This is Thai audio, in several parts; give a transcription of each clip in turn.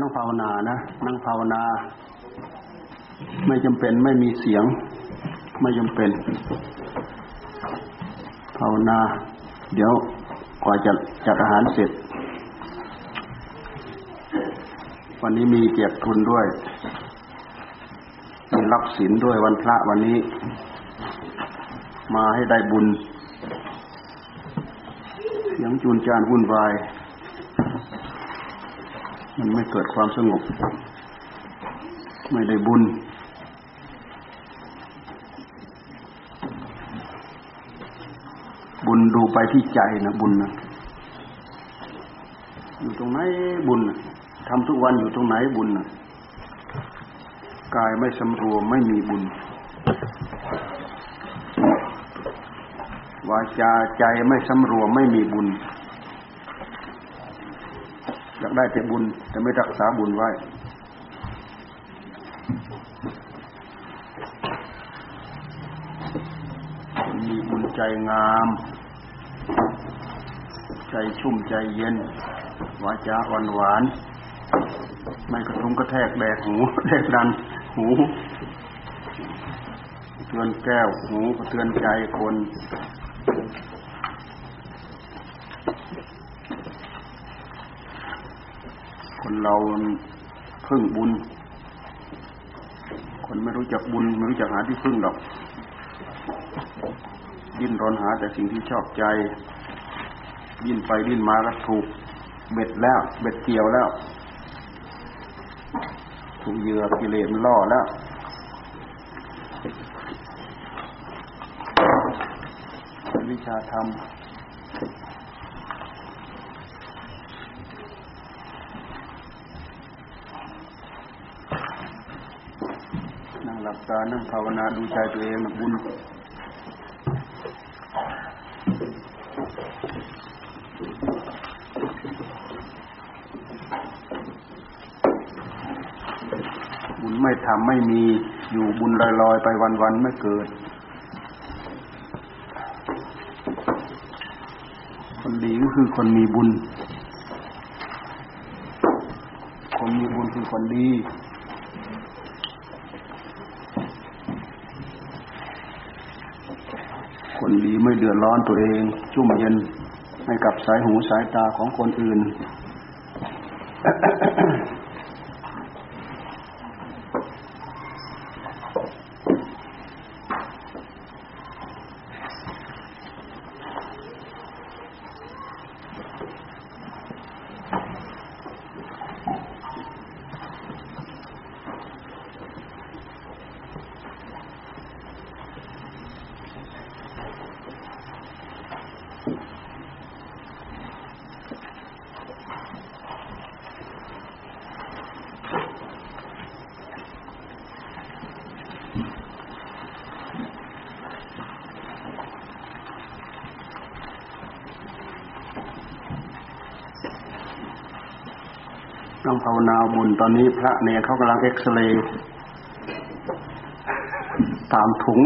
นั่งภาวนานะนั่งภาวนา ไม่จำเป็นไม่มีเสียง ไม่จำเป็น ภาวนา เดี๋ยวกว่าจะจัดอาหารเสร็จ วันนี้มีเกียรติทุนด้วยมีรับศีลด้วยวันพระวันนี้ มาให้ได้บุญเสียงจูนจานวุ่นวาย มันไม่เกิดความสงบ ไม่ได้บุญ บุญดูไปที่ใจนะบุญนะอยู่ตรงไหนบุญนะทำทุกวันอยู่ตรงไหนบุญนะกายไม่สำรวมไม่มีบุญ วาจาใจไม่สำรวมไม่มีบุญ ได้แต่บุญ แต่ไม่รักษาบุญไว้ มีบุญใจงาม ใจชุ่มใจเย็นวาจาอ่อนหวาน ไม่กระทุ้งกระแทกแดกหูแดกดันหูเตือนแก้วหูเตือนใจคน คน เราพึ่งบุญ คนไม่รู้จักบุญไม่รู้จักหาที่พึ่งหรอก ดิ้นรนหาแต่สิ่งที่ชอบใจ ดิ้นไปดิ้นมาก็ถูกเบ็ดแล้ว เบ็ดเกี่ยวแล้ว ถูกเหยื่อกิเลสล่อแล้ววิชาธรรม นั่งหลับตานั่งภาวนาดูใจตัวเองบุญบุญไม่ทำไม่มีอยู่บุญลอยๆ ไปวันๆไม่เกิด คนดีก็คือคนมีบุญ คนมีบุญคือคนดี ไม่เดือดร้อนตัวเอง ชุ่มเย็นให้กับสายหูสายตาของคนอื่น ต้องภาวนา บุญตอนนี้พระเนี่ยเขากำลังเอ็กซเรย์ตามถุง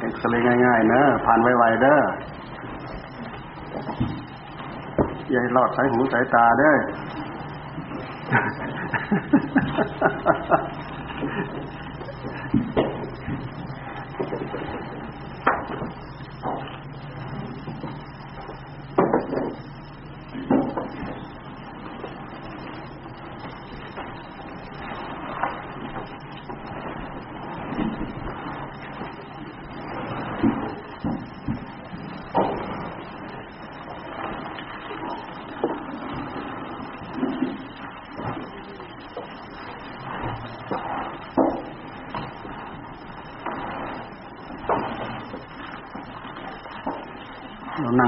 เอ็กซเรย์ง่ายๆนะผ่านไวๆเด้อยาให้รอดสายหูสายตาเด้อ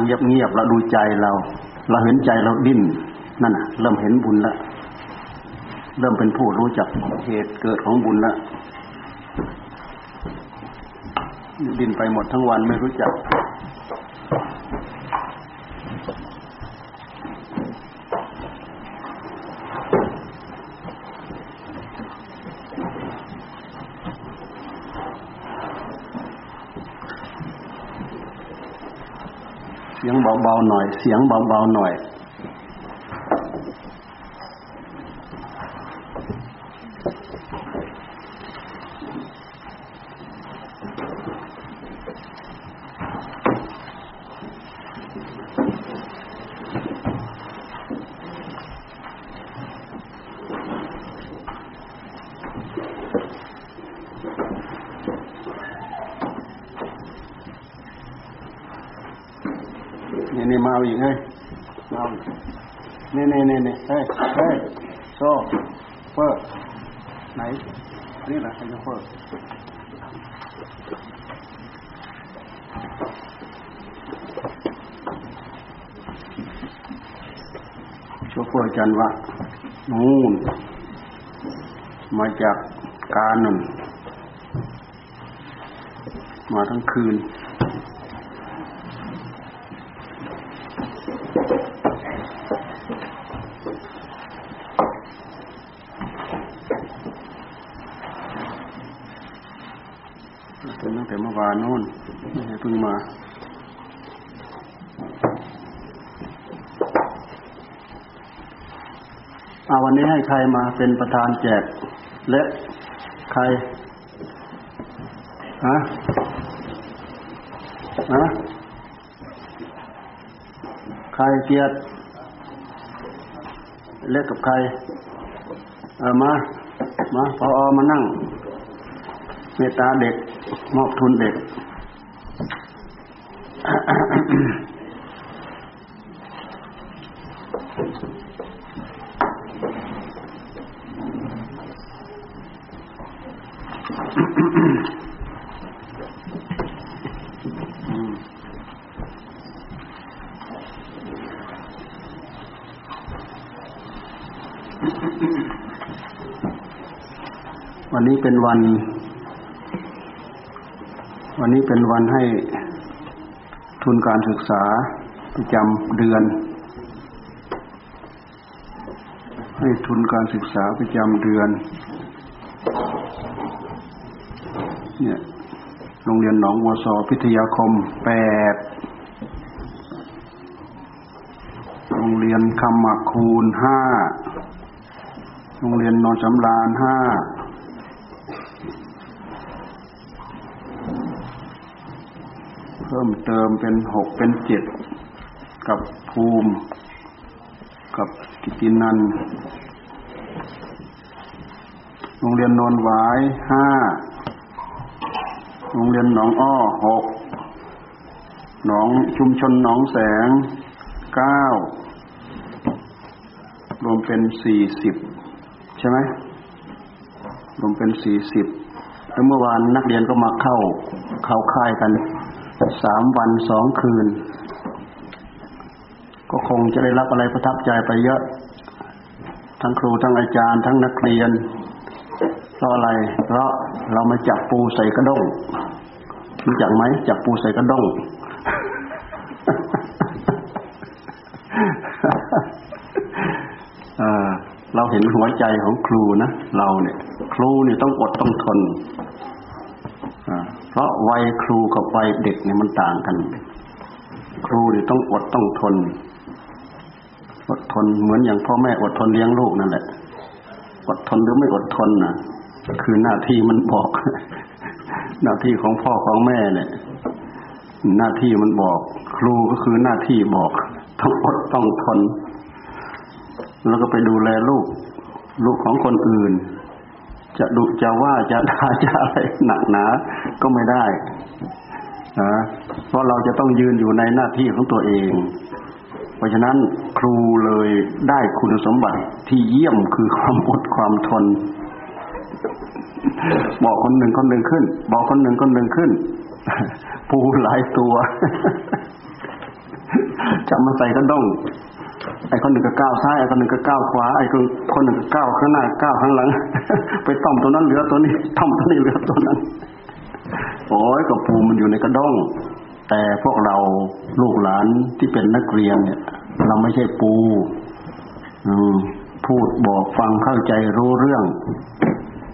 เงเงียบๆเราดูใจเรา เราเห็นใจเราดิ้นนั่นน่ะ เริ่มเห็นบุญแล้วเริ่มเป็นผู้รู้จักเหตุเกิดของบุญแล้วดิ้นไปหมดทั้งวันไม่รู้จัก สียง เบาๆหน่อย เสียงเบาๆหน่อยเอาอีกเฮ้ยเอานี่นี่นี่นี่เฮ้ยเฮ้ยโซ่เฟิร์ไหน นี่แหละไอ้เฟิร์โชเฟอร์จันวะนู่นมาจากการนั่นมาทั้งคืนวานนู่นเพิ่งมาอาวันนี้ให้ใครมาเป็นประธานแจก และใครฮะฮะใครเกียรติเล็กกับใครเออมา มาพออมานั่ง เมตตาเด็ก มอบทุนเด็ก วันวัน วันนี้เป็นวันให้ทุนการศึกษาประจำเดือน ให้ทุนการศึกษาประจำเดือน เนี่ยโรงเรียนหนองวัวซอพิทยาคมแปดโรงเรียนคำหมักคูณห้าโรงเรียนนอนสำรานห้า เพิ่มเติมเป็นหกเป็นเจ็ดกับภูมิ กับกิตินันโรงเรียนนนหวายห้าโรงเรียนหนองอ้อหกหนองชุมชนหนองแสงเก้ารวมเป็นสี่สิบใช่ไหมรวมเป็นสี่สิบแล้วเมื่อวานนักเรียนก็มาเข้าเข้าค่ายกัน สามวันสองคืน ก็คงจะได้รับอะไรประทับใจไปเยอะ ทั้งครูทั้งอาจารย์ ทั้งนักเรียนเพราะอะไร เพราะเรามาจับปูใส่กระด้งรู้จักไหมจับปูใส่กระด้งเราเห็นหัวใจของครูนะเราเนี่ย ครูเนี่ยต้องอดต้องทน เพราะวัยครูกับวัยเด็กเนี่ยมันต่างกัน ครูเนี่ยต้องอดต้องทน อดทนเหมือนอย่างพ่อแม่อดทนเลี้ยงลูกนั่นแหละ อดทนหรือไม่อดทนนะคือหน้าที่มันบอก หน้าที่ของพ่อของแม่เนี่ย หน้าที่มันบอก ครูก็คือหน้าที่บอกต้องอดต้องทน แล้วก็ไปดูแลลูก ลูกของคนอื่น จะดุจะว่าจะด่าจะอะไรหนักหนา ก็ไม่ได้นะเพราะเราจะต้องยืนอยู่ในหน้าที่ของตัวเอง เพราะฉะนั้นครูเลยได้คุณสมบัติที่เยี่ยมคือความอดความทน บอกคนหนึ่งคนหนึ่งขึ้น บอกคนหนึ่งคนหนึ่งขึ้นปูหลายตัวจะมาใส่กระด้ง ไอ้คนหนึ่งก็ก้าวซ้ายไอ้คนหนึ่งก็ก้าวขวาไอ้คนคนหนึ่งก็ก้าวข้างหน้าก้าวข้างหลัง ไปต้อมตัวนั้นเหลือตัวนี้ต้อมตัวนี้เหลือตัวนั้นโอ้ยกับปูมันอยู่ในกระด้งแต่พวกเราลูกหลานที่เป็นนักเรียนเนี่ย เราไม่ใช่ปู อืมพูดบอกฟังเข้าใจรู้เรื่อง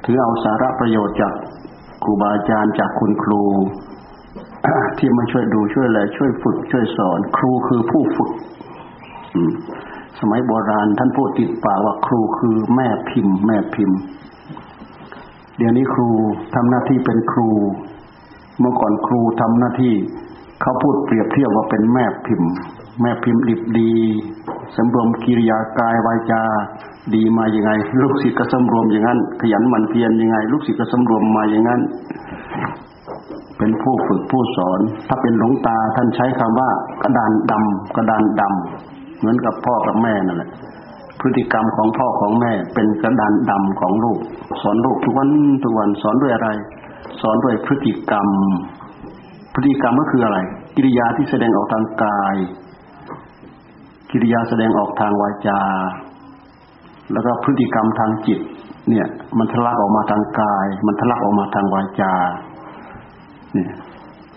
ถือเอาสาระประโยชน์จากครูบาอาจารย์จากคุณครู ที่มาช่วยดูช่วยอะไรช่วยฝึกช่วยสอน ครูคือผู้ฝึก สมัยโบราณท่านพูดติดปากว่าครูคือแม่พิมพ์ แม่พิมพ์ เดี๋ยวนี้ครูทำหน้าที่เป็นครู เมื่อก่อนครูทำหน้าที่ เขาพูดเปรียบเทียบว่าเป็นแม่พิมพ์ แม่พิมพ์ดิบดีสำรวมกิริยากายวาจาดีมาอย่างไง ลูกศิษย์ก็สำรวมอย่างนั้น ขยันหมั่นเพียรยังไง ลูกศิษย์ก็สำรวมมาอย่างนั้น เป็นผู้ฝึกผู้สอน ถ้าเป็นหลวงตาท่านใช้คำว่ากระดานดำกระดานดำ เหมือนกับพ่อกับแม่นั่นแหละพฤติกรรมของพ่อของแม่เป็นกระดานดำของลูก สอนลูกทุกวันทุกวันสอนด้วยอะไร สอนด้วยพฤติกรรม พฤติกรรมก็คืออะไร กิริยาที่แสดงออกทางกาย กิริยาแสดงออกทางวาจา แล้วก็พฤติกรรมทางจิต เนี่ย มันทะลักออกมาทางกาย มันทะลักออกมาทางวาจา เนี่ย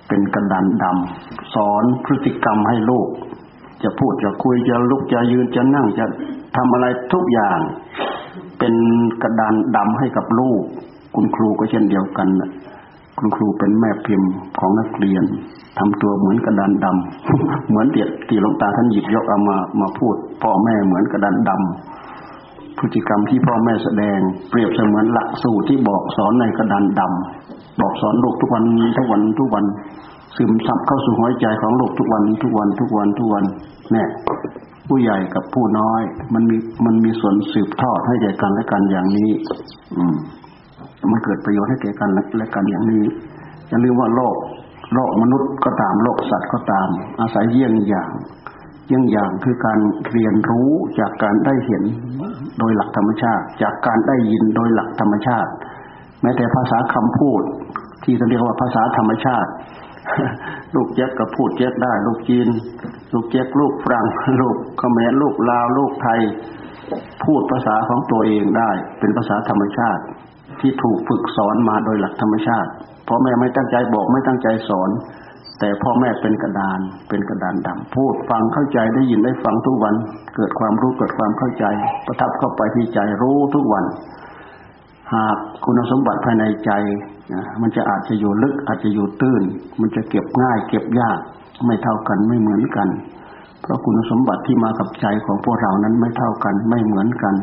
เป็นกระดานดำสอนพฤติกรรมให้ลูก จะพูดจะคุยจะลุกจะยืนจะนั่งจะทำอะไรทุกอย่าง เป็นกระดานดำให้กับลูก คุณครูก็เช่นเดียวกันคุณครูเป็นแม่พิมพ์ของนักเรียนทำตัวเหมือนกระดานดำเหมือนเดียดตีลงตาท่านหยิบยกเอามามาพูด พ่อแม่เหมือนกระดานดำพฤติกรรมที่พ่อแม่แสดง เปรียบเสมือนหลักสูตรที่บอกสอนในกระดานดำบอกสอนลูกทุกวันทุกวันทุกวัน ซึมซับเข้าสู่หัวใจของโลกทุกวันทุกวันทุกวันทุกวันเนี่ยผู้ใหญ่กับผู้น้อย มันมีมันมีส่วนสืบทอดให้แก่กันและกันอย่างนี้ อืม มันเกิดประโยชน์ให้แก่กันและกันอย่างนี้อย่าลืมว่าโลก โลกมนุษย์ก็ตามโลกสัตว์ก็ตาม อาศัยเยี่ยงอย่างยังอย่างคือการเรียนรู้จากการได้เห็นโดยหลักธรรมชาติ จากการได้ยินโดยหลักธรรมชาติ แม้แต่ภาษาคำพูด ที่เรียกว่าภาษาธรรมชาติ ลูกเจ๊กก็พูดเจ๊กได้ ลูกจีน ลูกเจ๊กลูกฝรั่งลูกเขมรลูกลาวลูกไทย พูดภาษาของตัวเองได้ เป็นภาษาธรรมชาติ ที่ถูกฝึกสอนมาโดยหลักธรรมชาติพราะแม่ไม่ตั้งใจบอกไม่ตั้งใจสอน แต่พ่อแม่เป็นกระดาน เป็นกระดานดำพูดฟังเข้าใจได้ยินได้ฟังทุกวัน เกิดความรู้เกิดความเข้าใจ ประทับเข้าไปที่ใจรู้ทุกวัน หากคุณสมบัติภายในใจ มันจะอาจจะอยู่ลึกอาจจะอยู่ตื้น มันจะเก็บง่าย เก็บยากไม่เท่ากันไม่เหมือนกัน เพราะคุณสมบัติที่มากับใจของพวกเรานั้นไม่เท่ากันไม่เหมือนกัน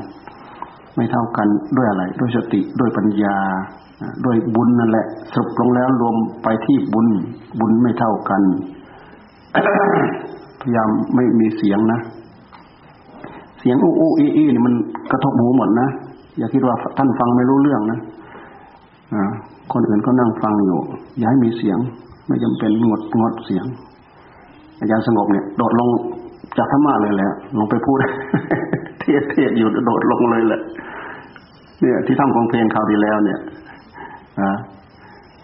ไม่เท่ากันด้วยอะไร ด้วยสติด้วยปัญญา ด้วยบุญนั่นแหละสรุปลงแล้วรวมไปที่บุญ บุญไม่เท่ากัน พยายามไม่มีเสียงนะ เสียงอู้อู้อี้อี้นี่มันกระทบหูหมดนะอย่าคิดว่าท่านฟังไม่รู้เรื่องนะอ่า คนอื่นก็นั่งฟังอยู่ อย่าให้มีเสียง ไม่จำเป็นงดงดเสียง อาจารย์สงบเนี่ย โดดลงจากธรรมะเลยแหละลงไปพูด เทศเทศอยู่โดดลงเลยแหละ เนี่ย ที่ทำของเพลงคราวที่แล้วเนี่ยนะ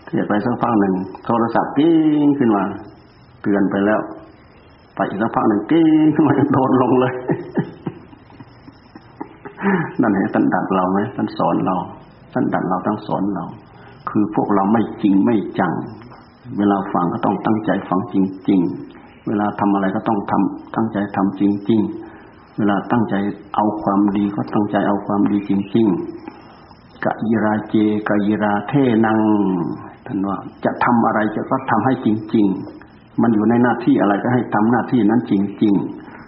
เทียไปสักพักหนึ่งโทรศัพท์กิ้งขึ้นมา เตือนไปแล้ว ไปอีกสักพักหนึ่งกิ้งขึ้นมาโดนลงเลยนั่นเห็นท่านดัดเราไหมท่านสอนเราท่านดัดเราตั้งสอนเรา คือพวกเราไม่จริงไม่จัง เวลาฟังก็ต้องตั้งใจฟังจริง ๆ เวลาทำอะไรก็ต้องทำตั้งใจทำจริง ๆ เวลาตั้งใจเอาความดีก็ตั้งใจเอาความดีจริง ๆกะยิราเจกะยิราเทนังท่านว่าจะทำอะไรจะก็ทำให้จริง ๆ มันอยู่ในหน้าที่อะไรก็ให้ทำหน้าที่นั้นจริง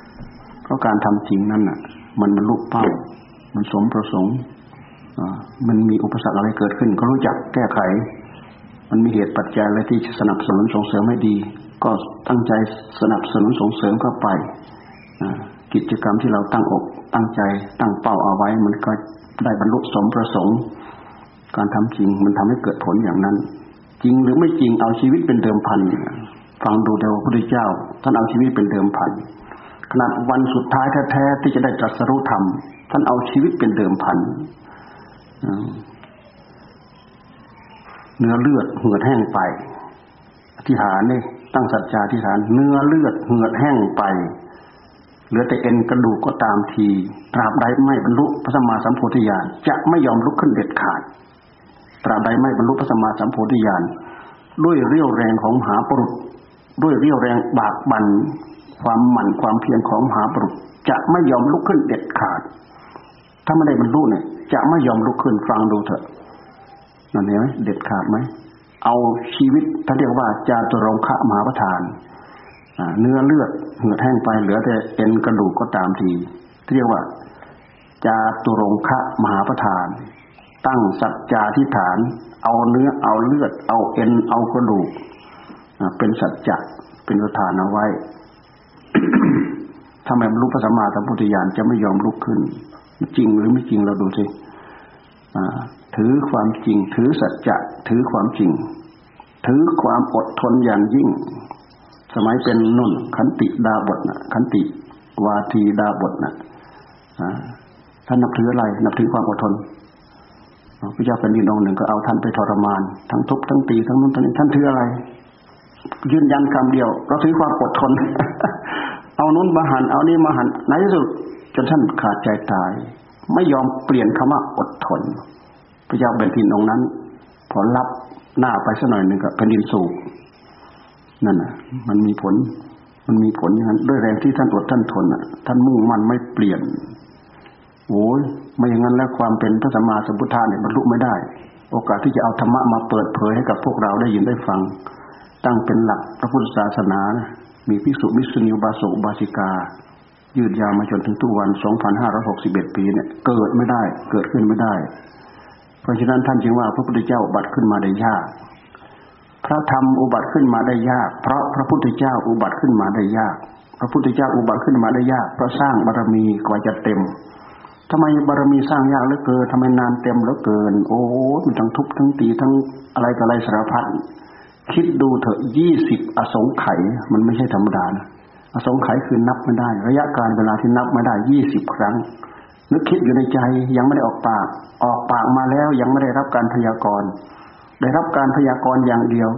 ๆ เพราะการทำจริงนั้นน่ะ มันมันลุเป้า มันสมประสงค์ มันมีอุปสรรคอะไรเกิดขึ้น ก็รู้จักแก้ไข มันมีเหตุปัจจัยอะไรที่สนับสนุนส่งเสริมให้ดี ก็ตั้งใจสนับสนุนส่งเสริมเข้าไปกิจกรรมที่เราตั้งอกตั้งใจ ตั้งเป้าเอาไว้ มันก็ได้บรรลุสมประสงค์ การทำจริงมันทำให้เกิดผลอย่างนั้น จริงหรือไม่จริงเอาชีวิตเป็นเดิมพันฟังดูเดวพระพุทธเจ้าท่านเอาชีวิตเป็นเดิมพันขนาดวันสุดท้ายแท้ๆที่จะได้ตรัสรู้ธรรมท่านเอาชีวิตเป็นเดิมพัน เนื้อเลือดเหือดแห้งไป อธิษฐานนี่ตั้งสัจจาอธิษฐาน เนื้อเลือดเหือดแห้งไป เหลือแต่เอ็นกระดูกก็ตามทีตราบใดไม่บรรลุพระสัมมาสัมโพธิญาณจะไม่ยอมลุกขึ้นเด็ดขาด ตราบใดไม่บรรลุพระสัมมาสัมโพธิญาณด้วยเรี่ยวแรงของมหาปรุษด้วยเรี่ยวแรงบากบันความหมั่นความเพียรของมหาปรุษจะไม่ยอมลุกขึ้นเด็ดขาด ถ้าไม่ได้บรรลุเนี่ย จะไม่ยอมลุกขึ้นฟังดูเถอะนั่นเห็นไหมเด็ดขาดไหมเอาชีวิตท่านเรียกว่าจาตุรงคะมหาประธานเนื้อเลือดเหือดแห้งไปเหลือแต่เอ็นกระดูกก็ตามทีเรียกว่า จาตุรงคะมหาประธาน ตั้งสัจจาธิฐาน เอาเนื้อเอาเลือด เอาเอ็นเอากระดูกเป็นสัจจะเป็นสถานเอาไว้ถ้าไมบรรลุพระสัมมาสัมพุทธญาณจะไม่ยอมลุกขึ้น จริงหรือไม่จริงเราดูสิถือความจริง ถือสัจจะถือความจริง ถือความอดทนอย่างยิ่ง สมัยเป็นนุ่นขันติดาบทนะขันติวาทีดาบทนะท่านนับถืออะไร นับถือความอดทนพระเจ้าเป็นดินองหนึ่งก็เอาท่านไปทรมาน ทั้งทุบทั้งตีทั้งนู้นทั้งนี้ท่านถืออะไร ยืนยันคำเดียว เราถือความอดทน เอานู้นมาหันเอานี้มาหันในที่สุด นท่านขาดใจตาย ไม่ยอมเปลี่ยนคำว่าอดทน พระเจ้าเป็นดินองนั้นพอรับหน้าไปสักหน่อยหนึ่งก็เป็นดินสูบนั่นน่ะ มันมีผล มันมีผลอย่างนั้นด้วยแรงที่ท่านอดท่านทนอะ ท่านมุ่งมั่นไม่เปลี่ยนโอ้ยไม่อย่างนั้นแล้วความเป็นพระสัมมาสัมพุทธะเนี่ยบรรลุไม่ได้ โอกาสที่จะเอาธรรมะมาเปิดเผยให้กับพวกเราได้ยินได้ฟัง ตั้งเป็นหลักพระพุทธศาสนานะมีพิสุมิสุนิบาสุบาสิกา ยืดยาวมาจนถึงทุกวัน 2561 ปีเนี่ยเกิดไม่ได้เกิดขึ้นไม่ได้ เพราะฉะนั้นท่านจึงว่าพระพุทธเจ้าบัติขึ้นมาได้ยาก พระธรรมอุบัติขึ้นมาได้ยาก เพราะพระพุทธเจ้าอุบัติขึ้นมาได้ยาก พระพุทธเจ้าอุบัติขึ้นมาได้ยากเพราะสร้างบารมีกว่าจะเต็มทำไมบารมีสร้างยากเหลือเกินทำไมนานเต็มเหลือเกิน โอ้มันทั้งทุบทั้งตีทั้งอะไรต่ออะไรสารพัดคิดดูเถอะยี่สิบอสงไขยมันไม่ใช่ธรรมดานะ สงไขยคือนับไม่ได้ ระยะการเวลาที่นับไม่ได้ยี่สิบครั้ง นึกคิดอยู่ในใจยังไม่ได้ออกปาก ออกปากมาแล้วยังไม่ได้รับการพยากรณ์ ได้รับการพยากรณ์อย่างเดียว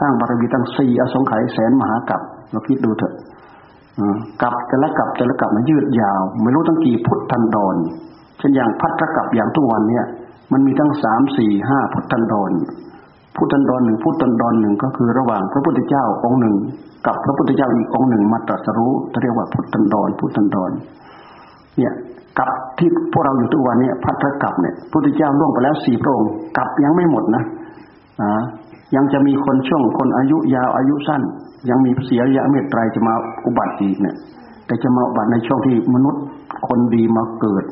สร้างบารมีตั้งสี่อสงไขยแสนมหากับเราคิดดูเถอะกับแต่ละกับแต่ละกับมันยืดยาว ไม่รู้ตั้งกี่พุทธันดรเช่นอย่างพัทธกับอย่างทุกวันเนี่ย มันมีทั้งสามสี่ห้าพุทธันดร พุทธันดรหนึ่งพุทธันดรหนึ่งก็คือระหว่างพระพุทธเจ้าองค์หนึ่ง กับพระพุทธเจ้าอีกองค์หนึ่งมาตรัสรู้เรียกว่าพุทธันดรพุทธันดร เนี่ยกับที่พวกเราอยู่ทุกวันเนี่ยพัทธกับเนี่ยพระพุทธเจ้าล่วงไปแล้วสี่พระองค์กับยังไม่หมดนะอ่ายังจะมีคนช่วงคนอายุยาวอายุสั้น ยังมีเสียระยะเมตไตรจะมาอุบัติอีกเนี่ย แต่จะมาอุบัติในช่วงที่มนุษย์คนดีมาเกิด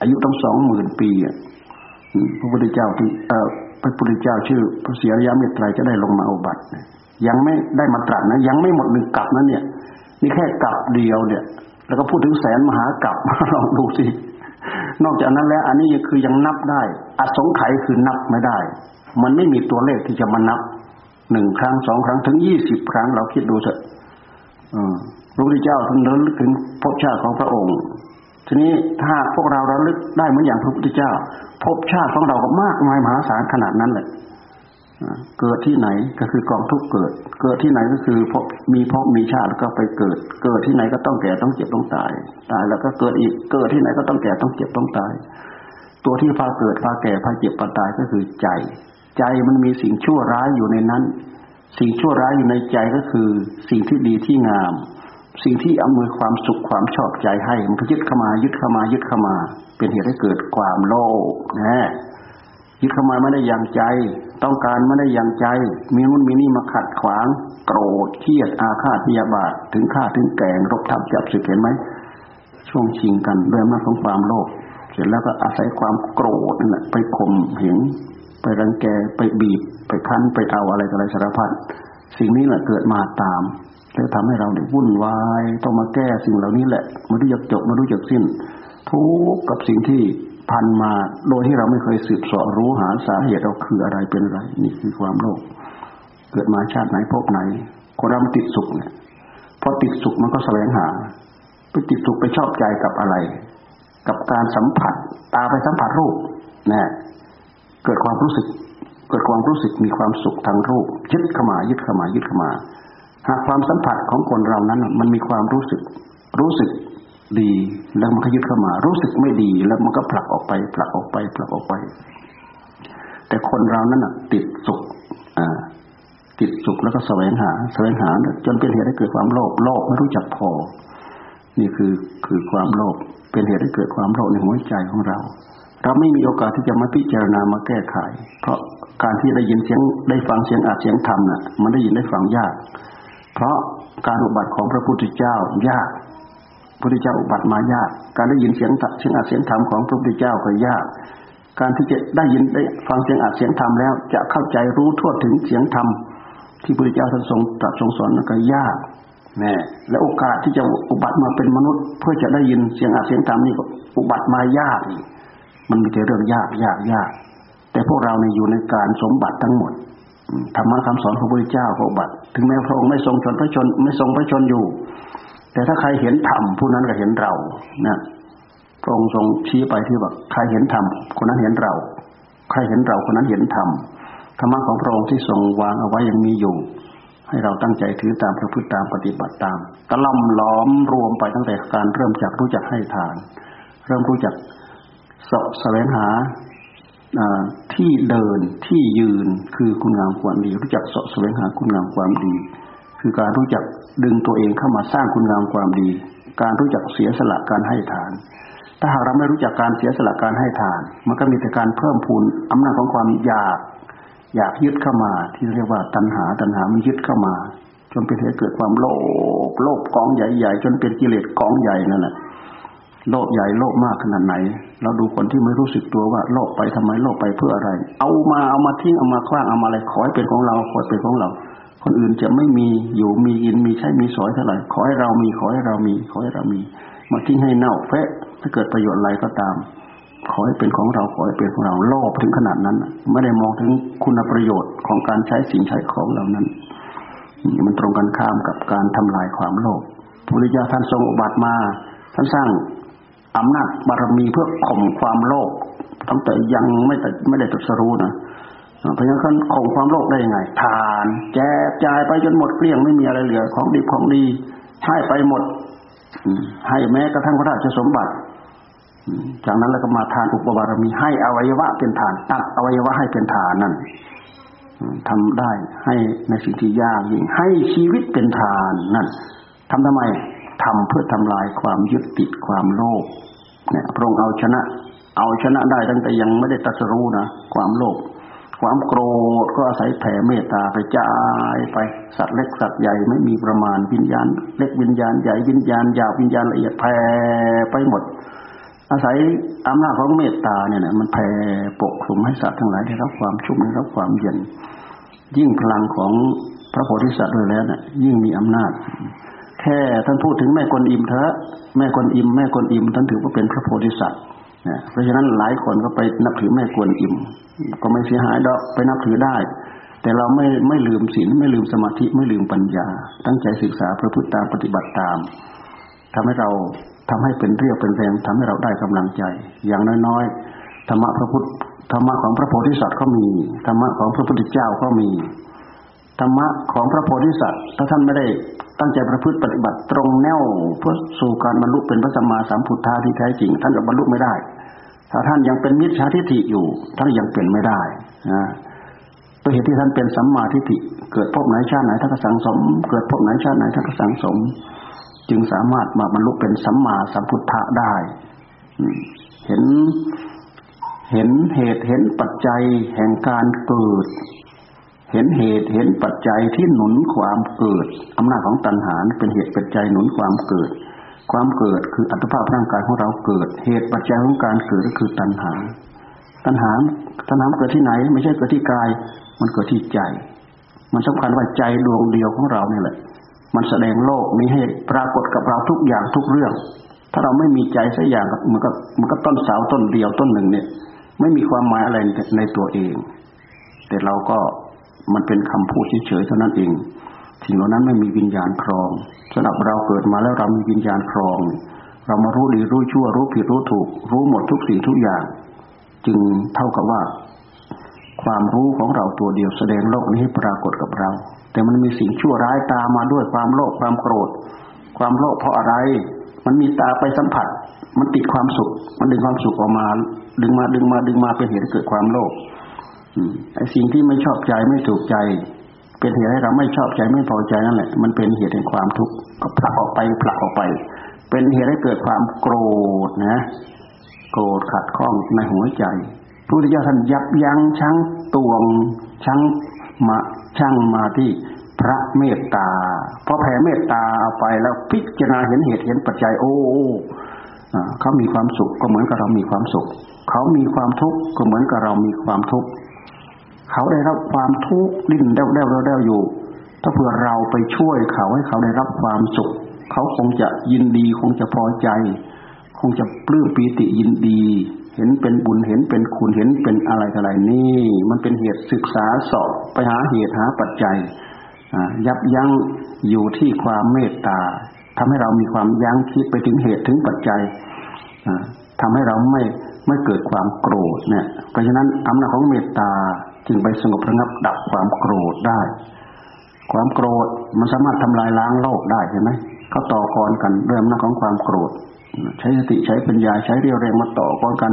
อายุตั้งสองหมื่นปีอะพระพุทธเจ้าที่เอ่อ พระพุทธเจ้าชื่อพระเสียรยะเมตไตรจะได้ลงมาอุบัติยังไม่ได้มาตรัสนะ ยังไม่หมดหนึ่งกับนั้นเนี่ยนี่แค่กับเดียวเนี่ย แล้วก็พูดถึงแสนมหากับลองดูสินอกจากนั้นแล้ว อันนี้คือยังนับได้ อสงไขยคือนับไม่ได้ มันไม่มีตัวเลขที่จะมานับหนึ่งครั้งสองครั้งถึงยี่สิบครั้งเราคิดดูเถอะพระพุทธเจ้าท่านระลึกถึงภพชาติของพระองค์ ทีนี้ถ้าพวกเราระลึกได้เหมือนอย่างพระพุทธเจ้าภพชาติของเราก็มากมายมหาศาลขนาดนั้นแหละเกิดที่ไหนก็คือกองทุกเกิด เกิดที่ไหนก็คือพบมีพบมีชาติแล้วก็ไปเกิด เกิดที่ไหนก็ต้องแก่ต้องเจ็บต้องตาย ตายแล้วก็เกิดอีก เกิดที่ไหนก็ต้องแก่ต้องเจ็บต้องตาย ตัวที่พาเกิดพาแก่พาเจ็บพาตายก็คือใจ ใจมันมีสิ่งชั่วร้ายอยู่ในนั้น สิ่งชั่วร้ายอยู่ในใจก็คือสิ่งที่ดีที่งาม สิ่งที่อำนวยความสุขความชอบใจให้ มันก็ยึดเข้ามา ยึดเข้ามายึดเข้ามา เป็นเหตุให้เกิดความโลภนะยึดเข้ามาไม่ได้อย่างใจ ต้องการไม่ได้อย่างใจ มีนู่นมีนี่มาขัดขวาง โกรธเครียดอาฆาตพยาบาทถึงฆ่าถึงแกงรบทับจับสึกเห็นไหมช่วงชิงกันด้วยอำนาจของความโลภเสร็จแล้วก็อาศัยความโกรธนั่นแหละไปข่มเหงไปรังแกไปบีบ ไปคั้นไปเอาอะไรอะไรสารพัดสิ่งนี้แหละเกิดมาตาม แล้วทำให้เราเนี่ยวุ่นวาย ต้องมาแก้สิ่งเหล่านี้แหละไม่รู้จักจบไม่รู้จักสิ้น ทุกกับสิ่งที่พันมาโดยที่เราไม่เคยสืบสอบรู้หาสาเหตุเราคืออะไรเป็นอะไร นี่คือความโลภเกิดมาชาติไหนพบไหนคนเราติดสุขเนี่ยพอติดสุขมันก็แสวงหา ไปติดสุขไปชอบใจกับอะไร กับการสัมผัส ตาไปสัมผัสรูปนะเกิดความรู้สึก เกิดความรู้สึกมีความสุขทางรูปยึดเข้ามายึดเข้ามายึดเข้ามา หากความสัมผัสของคนเรานั้น มันมีความรู้สึก รู้สึกดี แล้วมันก็ยึดเข้ามา รู้สึกไม่ดี แล้วมันก็ผลักออกไป ผลักออกไป ผลักออกไป แต่คนเรานั้นติดสุขอ่าติดสุขแล้วก็แสวงหา แสวงหา จนเป็นเหตุให้เกิดความโลภ โลภไม่รู้จักพอ นี่คือคือความโลภ เป็นเหตุให้เกิดความโลภในหัวใจของเรา เราไม่มีโอกาสที่จะมาพิจารณามาแก้ไข เพราะการที่ได้ยินเสียงได้ฟังเสียงอาจเสียงธรรมน่ะ มันได้ยินได้ฟังยาก เพราะการอุบัติของพระพุทธเจ้ายากพระพุทธเจ้าอุบัติมายาก การได้ยินเสียงเสียงอาจเสียงธรรมของพระพุทธเจ้าก็ยาก การที่จะได้ยินได้ฟังเสียงอาจเสียงธรรมแล้ว จะเข้าใจรู้ทั่วถึงเสียงธรรมที่พระพุทธเจ้าท่านทรงตรัสทรงสอนก็ยากแน่และโอกาสที่จะอุบัติมาเป็นมนุษย์ เพื่อจะได้ยินเสียงอาเสียงธรรมนี่ก็อุบัติมายากมันมีแต่เรื่องยากยากยาก แต่พวกเราเนี่ยอยู่ในการสมบัติทั้งหมดธรรมะคำสอนของพระพุทธเจ้าก็อุบัติ ถึงแม้พระองค์ไม่ทรงชนพระชนไม่ทรงพระชนอยู่ แต่ถ้าใครเห็นธรรมผู้นั้นก็เห็นเรานะพระองค์ทรงชี้ไปที่ว่าใครเห็นธรรมคนนั้นเห็นเรา ใครเห็นเราคนนั้นเห็นธรรมธรรมะของพระองค์ที่ทรงวางเอาไว้ยังมีอยู่ ให้เราตั้งใจถือตามประพฤติตามปฏิบัติตามตะล่อมล้อมรวมไปตั้งแต่การเริ่มจากรู้จักให้ทาน เริ่มรู้จักสอบแสวงหา ที่เดินที่ยืนคือคุณงามความดี รู้จักสอบแสวงหาคุณงามความดี คือการรู้จักดึงตัวเองเข้ามาสร้างคุณงามความดี การรู้จักเสียสละการให้ทาน ถ้าหากเราไม่รู้จักการเสียสละการให้ทาน มันก็มีแต่การเพิ่มพูนอำนาจของความอยาก อยากยึดเข้ามาที่เรียกว่าตัณหาตัณหามันยึดเข้ามา จนเป็นเหตุเกิดความโลภโลภกองใหญ่ๆจนเป็นกิเลสกองใหญ่นั่นแหละ โลภใหญ่โลภมากขนาดไหน เราดูคนที่ไม่รู้สึกตัวว่าโลภไปทำไมโลภไปเพื่ออะไร เอามาเอามาทิ้งเอามาคว้างเอามาอะไรขอให้เป็นของเราขอให้เป็นของเรา คนอื่นจะไม่มีอยู่มีกินมีใช้มีสอยเท่าไหร่ขอให้เรามีขอให้เรามีขอให้เรามี มาทิ้งให้เน่าเฟะถ้าเกิดประโยชน์อะไรก็ตาม ขอให้เป็นของเราขอให้เป็นของเราโลภถึงขนาดนั้น ไม่ได้มองถึงคุณประโยชน์ของการใช้สิ่งใช้ของเหล่านั้น มันตรงกันข้ามกับการทำลายความโลภพระพุทธเจ้าท่านทรงอุบัติมาท่านสร้าง อำนาจบารมีเพื่อข่มความโลภตั้งแต่ยังไม่แต่ไม่ได้ตรัสรู้นะเพราะฉะนั้นข่มความโลภได้ยังไง ทาน แจกจ่ายไปจนหมดเกลี้ยงไม่มีอะไรเหลือ ของดีของดีให้ไปหมดให้แม้กระทั่งพระราชสมบัติจากนั้นแล้วก็มาทานอุปบารมีให้อวัยวะเป็นฐานตัดอวัยวะให้เป็นฐานนั่นทำได้ให้ในสิ่งที่ยากยิ่งให้ชีวิตเป็นฐานนั่นทำทำไม ทำเพื่อทำลายความยึดติดความโลภเนี่ยพระองค์เอาชนะ เอาชนะได้ตั้งแต่ยังไม่ได้ตัดสู้นะความโลภความโกรธก็อาศัยแผ่เมตตาไปจ่ายไปสัตว์เล็กสัตว์ใหญ่ไม่มีประมาณวิญญาณ เล็กวิญญาณใหญ่วิญญาณยาววิญญาณละเอียดแผ่ไปหมด อาศัยอำนาจของเมตตาเนี่ยนะมันแผ่ปกคลุมให้สัตว์ทั้งหลายได้รับความชุ่มได้รับความเย็น ยิ่งพลังของพระโพธิสัตว์ด้วยแล้วเนะ่ยยิ่งมีอำนาจ แค่ท่านพูดถึงแม่กวนอิมเถอะแม่กวนอิม แม่กวนอิมท่านถือว่าเป็นพระโพธิสัตว์นะเพราะฉะนั้นหลายคนก็ไปนับถือแม่กวนอิม ก็ไม่เสียหายดอกไปนับถือได้ แต่เราไม่ไม่ลืมศีลไม่ลืมสมาธิไม่ลืมปัญญา ตั้งใจศึกษาพระพุทธตามปฏิบัติตามทำให้เราทำให้เป็นเรียวเป็นแรงทำให้เราได้กำลังใจ อย่างน้อยๆธรรมะพระพุทธธรรมะของพระโพธิสัตว์ก็มีธรรมะของพระพุทธเจ้าก็มีธรรมะของพระโพธิสัตว์ถ้าท่านไม่ได้ ตั้งใจประพฤติปฏิบัติตรงแนวเพื่อสู่การบรรลุเป็นพระสัมมาสัมพุทธาที่แท้จริง ท่านจะบรรลุไม่ได้ ถ้าท่านยังเป็นมิจฉาทิฏฐิอยู่ ท่านยังเป็นไม่ได้นะตัวเหตุที่ท่านเป็นสัมมาทิฏฐิเกิดพบไหนชาติไหนท่านก็สังสม เกิดพบไหนชาติไหนท่านก็สังสม จึงสามารถมาบรรลุเป็นสัมมาสัมพุทธะได้เห็นเห็นเหตุเห็นปัจจัยแห่งการเกิด เห็นเหตุเห็นปัจจัยที่หนุนความเกิดอำนาจของตัณหาเป็นเหตุปัจจัยหนุนความเกิด ความเกิดคืออัตภาพร่างกายของเราเกิด เหตุปัจจัยของการเกิดก็คือตัณหา ตัณหาตัณหาเกิดที่ไหน ไม่ใช่เกิดที่กาย มันเกิดที่ใจ มันสำคัญว่าใจดวงเดียวของเราเนี่ยแหละ มันแสดงโลกนี้ให้ปรากฏกับเราทุกอย่างทุกเรื่อง ถ้าเราไม่มีใจสักอย่างมันก็มันก็ต้นเสาต้นเดียวต้นหนึ่งเนี่ย ไม่มีความหมายอะไรในตัวเอง แต่เราก็ มันเป็นคำพูดเฉยๆเท่านั้นเอง สิ่งเหล่านั้นไม่มีวิญญาณครองสำหรับเราเกิดมาแล้วเรามีวิญญาณครอง เรามารู้ดีรู้ชั่วรู้ผิดรู้ถูก รู้หมดทุกสิ่งทุกอย่าง จึงเท่ากับว่า ความรู้ของเราตัวเดียวแสดงโลกนี้ให้ปรากฏกับเรา แต่มันมีสิ่งชั่วร้ายตามมาด้วยความโลภความโกรธ ความโลภเพราะอะไร มันมีตาไปสัมผัส มันติดความสุข มันดึงความสุขออกมา ดึงมาดึงมาดึงมาเป็นเหตุให้เกิดความโลภ ไอ้สิ่งที่ไม่ชอบใจไม่ถูกใจ เป็นเหตุให้เราไม่ชอบใจไม่พอใจนั่นแหละ มันเป็นเหตุแห่งความทุกข์ก็ผลักออกไปผลักออกไป เป็นเหตุให้เกิดความโกรธนะโกรธขัดข้องในหัวใจพระพุทธเจ้าท่านยับยั้งชั่งตวงช่างมาช่างมาที่พระเมตตาพอแผ่เมตตาเอาไปแล้วพิจารณาเห็นเหตุเห็นปัจจัย โอ้เขามีความสุขก็เหมือนกับเรามีความสุข เขามีความทุกข์ก็เหมือนกับเรามีความทุกข์ เขาได้รับความทุกข์ดิ้นเด้าเด้าเด้าอยู่ ถ้าเผื่อเราไปช่วยเขาให้เขาได้รับความสุข เขาคงจะยินดีคงจะพอใจ คงจะปลื้มปีติยินดี เห็นเป็นบุญเห็นเป็นคุณเห็นเป็นอะไรอะไรนี่ มันเป็นเหตุศึกษาสอบไปหาเหตุหาปัจจัยยับยั้งอยู่ที่ความเมตตาทำให้เรามีความยั้งคิดไปถึงเหตุถึงปัจจัยทำให้เราไม่ไม่เกิดความโกรธเนี่ยเพราะฉะนั้นอำนาจของเมตตา จึงไปสงบระงับดับความโกรธได้ ความโกรธมันสามารถทำลายล้างโลกได้เห็นไหมเขาต่อกรกันด้วยอำนาจของความโกรธ ใช้สติใช้ปัญญาใช้เรียวแรงมาต่อกรกัน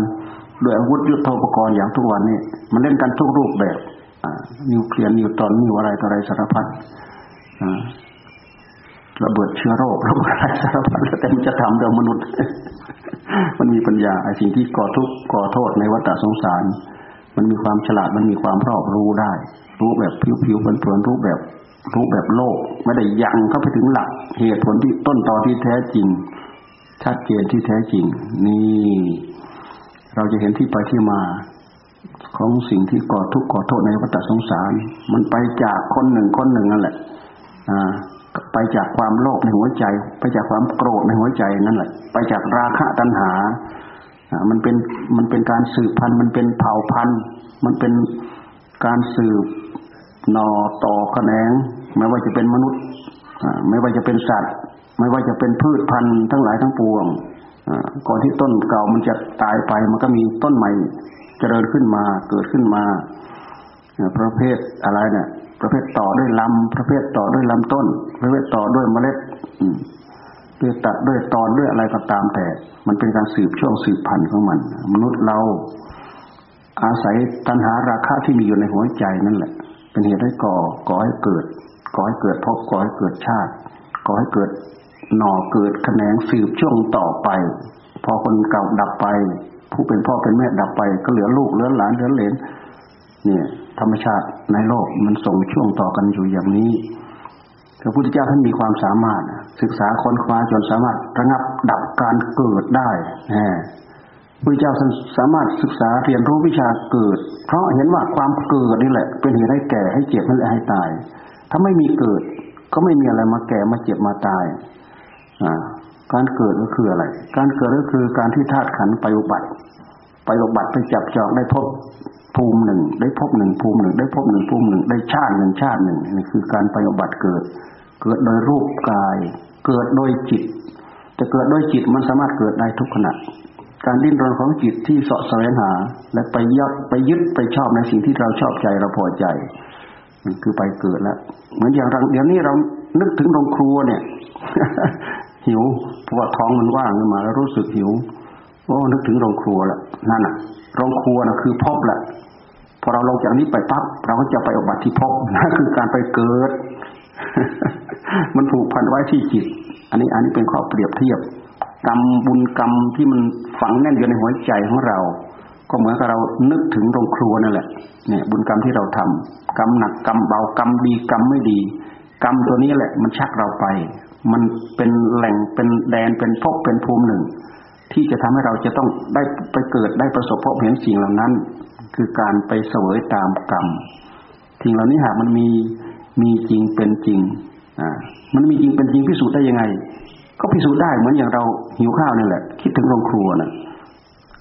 ด้วยอาวุธยุทโธปกรณ์อย่างทุกวันนี้ มันเล่นกันทุกรูปแบบนิวเคลียร์นิวตอนนิวอะไรต่ออะไรสารพัดระเบิดเชื้อโรคระเบิดอะไรสารพัดแต่มันจะทำเรื่องมนุษย์ มันมีปัญญาไอ้สิ่งที่ก่อทุกข์ก่อโทษในวัฏสงสาร มันมีความฉลาดมันมีความรอบรู้ได้ รู้แบบผิวๆเพลินๆรู้แบบรู้แบบโลก ไม่ได้ยังเข้าไปถึงหลัก เหตุผลที่ต้นตอที่แท้จริง ชัดเจนที่แท้จริง นี่ เราจะเห็นที่ไปที่มา ของสิ่งที่ก่อทุกข์ก่อโทษในวัฏสงสาร มันไปจากคนหนึ่งคนหนึ่งนั่นแหละ อ่าไปจากความโลภในหัวใจ ไปจากความโกรธในหัวใจนั่นแหละ ไปจากราคะตัณหา มันเป็นมันเป็นการสืบพันธุ์มันเป็นเผ่าพันธุ์ มันเป็นการสืบนอต่อแขนงไม่ว่าจะเป็นมนุษย์ไม่ว่าจะเป็นสัตว์ ไม่ว่าจะเป็นพืชพันธุ์ทั้งหลายทั้งปวงก่อนที่ต้นเก่ามันจะตายไป มันก็มีต้นใหม่เจริญขึ้นมาเกิดขึ้นมาประเภทอะไรเนี่ย ประเภทต่อด้วยลำประเภทต่อด้วยลำต้น ประเภทต่อด้วยเมล็ด ด้วยตัดด้วยตอนด้วยอะไรก็ตามแต่ มันเป็นการสืบช่วงสืบพันธุ์ของมัน มนุษย์เราอาศัยตัณหาราคะที่มีอยู่ในหัวใจนั่นแหละ เป็นเหตุให้ก่อก่อให้เกิด ก่อให้เกิดพบก่อให้เกิดชาติ ก่อให้เกิดหน่อเกิดแขนงสืบช่วงต่อไป พอคนเก่าดับไป ผู้เป็นพ่อเป็นแม่ดับไป ก็เหลือลูกเหลือหลานเหลือเหลนเนี่ย ธรรมชาติในโลกมันส่งช่วงต่อกันอยู่อย่างนี้พระพุทธเจ้าท่านมีความสามารถ ศึกษาค้นคว้าจนสามารถระงับดับการเกิดได้แหมพระเจ้าสามารถศึกษาเรียนรู้วิชาเกิด เพราะเห็นว่าความเกิดนี่แหละ เป็นเหตุให้แก่ให้เจ็บและให้ตาย ถ้าไม่มีเกิด ก็ไม่มีอะไรมาแก่มาเจ็บมาตายอ่าการเกิดก็คืออะไร การเกิดก็คือการที่ธาตุขันไปอุบัติ ไปอุบัติไปจับจองได้พบภูมิหนึ่ง ได้พบหนึ่งภูมิหนึ่ง ได้พบหนึ่งภูมิหนึ่ง ได้ชาติหนึ่งชาติหนึ่งนี่คือการไปอุบัติเกิด เกิดโดยรูปกาย เกิดโดยจิตจะเกิดโดยจิตมันสามารถเกิดได้ทุกขณะ การดิ้นรนของจิตที่เสาะแสวงหา และไปยดไปยึดไปชอบในสิ่งที่เราชอบใจเราพอใจ มันคือไปเกิดแล้ว เหมือนอย่างเดี๋ยวนี้เรานึกถึงโรงครัวเนี่ย หิวเพราะว่าท้องมันว่างขึ้นมา แล้วรู้สึกหิวโอ้นึกถึงโรงครัวละนั่นอะโรงครัวนะคือพบแหละพอเราลงจากนี้ไปปั๊บเราก็จะไปอบัติที่พบนั่นคือการไปเกิด มันผูกพันไว้ที่จิต อันนี้อันนี้เป็นข้อเปรียบเทียบ กรรมบุญกรรมที่มันฝังแน่นอยู่ในหัวใจของเรา ก็เหมือนกับเรานึกถึงโรงครัวนั่นแหละ เนี่ย บุญกรรมที่เราทำกรรมหนักกรรมเบากรรมดีกรรมไม่ดี กรรมตัวนี้แหละ มันชักเราไป มันเป็นแหล่งเป็นแดนเป็นพบเป็นภูมิหนึ่ง ที่จะทำให้เราจะต้องได้ไปเกิดได้ประสบพบเห็นสิ่งเหล่านั้น คือการไปเสวยตามกรรมสิ่งเหล่านี้หากมันมี มีจริงเป็นจริงอ่ามันมีจริงเป็นจริงพิสูจน์ได้ยังไง ก็พิสูจน์ได้เหมือนอย่างเราหิวข้าวนี่แหละ คิดถึงโรงครัวนะ่ะ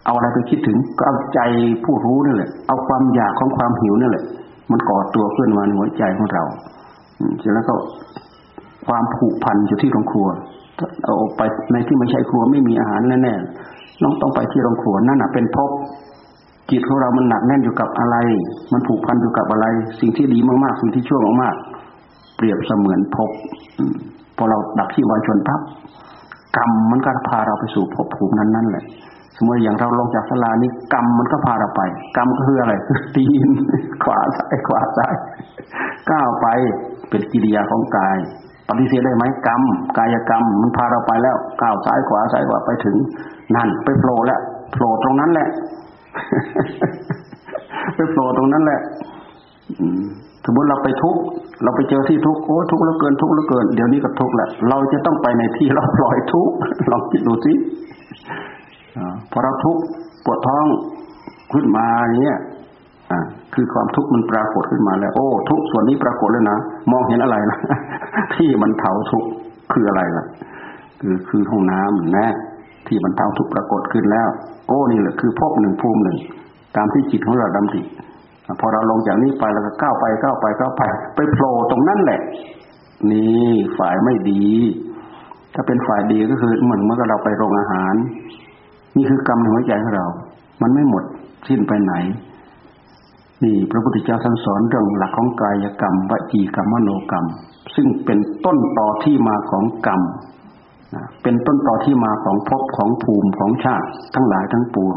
เอาอะไรไปคิดถึงก็เอาใจผู้รู้นี่แหละ เอาความอยากของความหิวนี่แหละ มันก่อตัวขึ้นมาในหัวใจของเราเสร็จแล้วก็ความผูกพันอยู่ที่โรงครัวเอาไปในที่ไม่ใช่ครัวไม่มีอาหารแน่ๆน้องต้องไปที่โรงครัวนั่นน่ะเป็นภพ จิตของเรามันหนักแน่นอยู่กับอะไร มันผูกพันอยู่กับอะไร สิ่งที่ดีมากๆ สิ่งที่ชั่วมากๆ เปรียบเสมือนภพพอเราดับที่วายชนพับกรรมมันก็พาเราไปสู่ภพภูมินั้นนั่นแหละ สมมติอย่างเราลงจากสลานี้กรรมมันก็พาเราไป กรรมก็คืออะไรตีนขวาซ้ายขวาซ้ายก้าวไปเป็นกิริยาของกาย ปฏิเสธได้ไหมกรรมกายกรรม มันพาเราไปแล้วก้าวซ้ายขวาซ้ายขวาไปถึง นั่น ไปโผล่แล้วโผล่ตรงนั้นแหละ ไปโผล่ตรงนั้นแหละสมมติเราไปทุกเราไปเจอที่ทุกโอ้ทุกแล้วเกินทุกแล้วเกิน เดี๋ยวนี้ก็ทุกแหละ เราจะต้องไปในที่เราปล่อยทุกลองคิดดูสิพอเราทุกปวดท้องขึ้นมาอย่างเงี้ยอ่าคือความทุกข์มันปรากฏขึ้นมาแล้ว โอ้ ทุกส่วนนี้ปรากฏเลยนะมองเห็นอะไรล่ะ ที่มันเผาทุกคืออะไรล่ะ คือคือห้องน้ำนะ ที่มันเผาทุกปรากฏขึ้นแล้ว โอ้นี่แหละคือพบหนึ่งภูมิหนึ่ง ตามที่จิตของเราดำริพอเราลงจากนี้ไปแล้วก็ก้าวไปก้าวไปก้าวไป ไปโผล่ตรงนั้นแหละ นี่ฝ่ายไม่ดี ถ้าเป็นฝ่ายดีก็คือเหมือนเมื่อเราไปโรงอาหาร นี่คือกรรมในหัวใจของเรา มันไม่หมดสิ้นไปไหน นี่พระพุทธเจ้าท่านสอนเรื่องหลักของกายกรรมวจีกรรมมโนกรรม ซึ่งเป็นต้นต่อที่มาของกรรม เป็นต้นต่อที่มาของภพของภูมิของชาติทั้งหลายทั้งปวง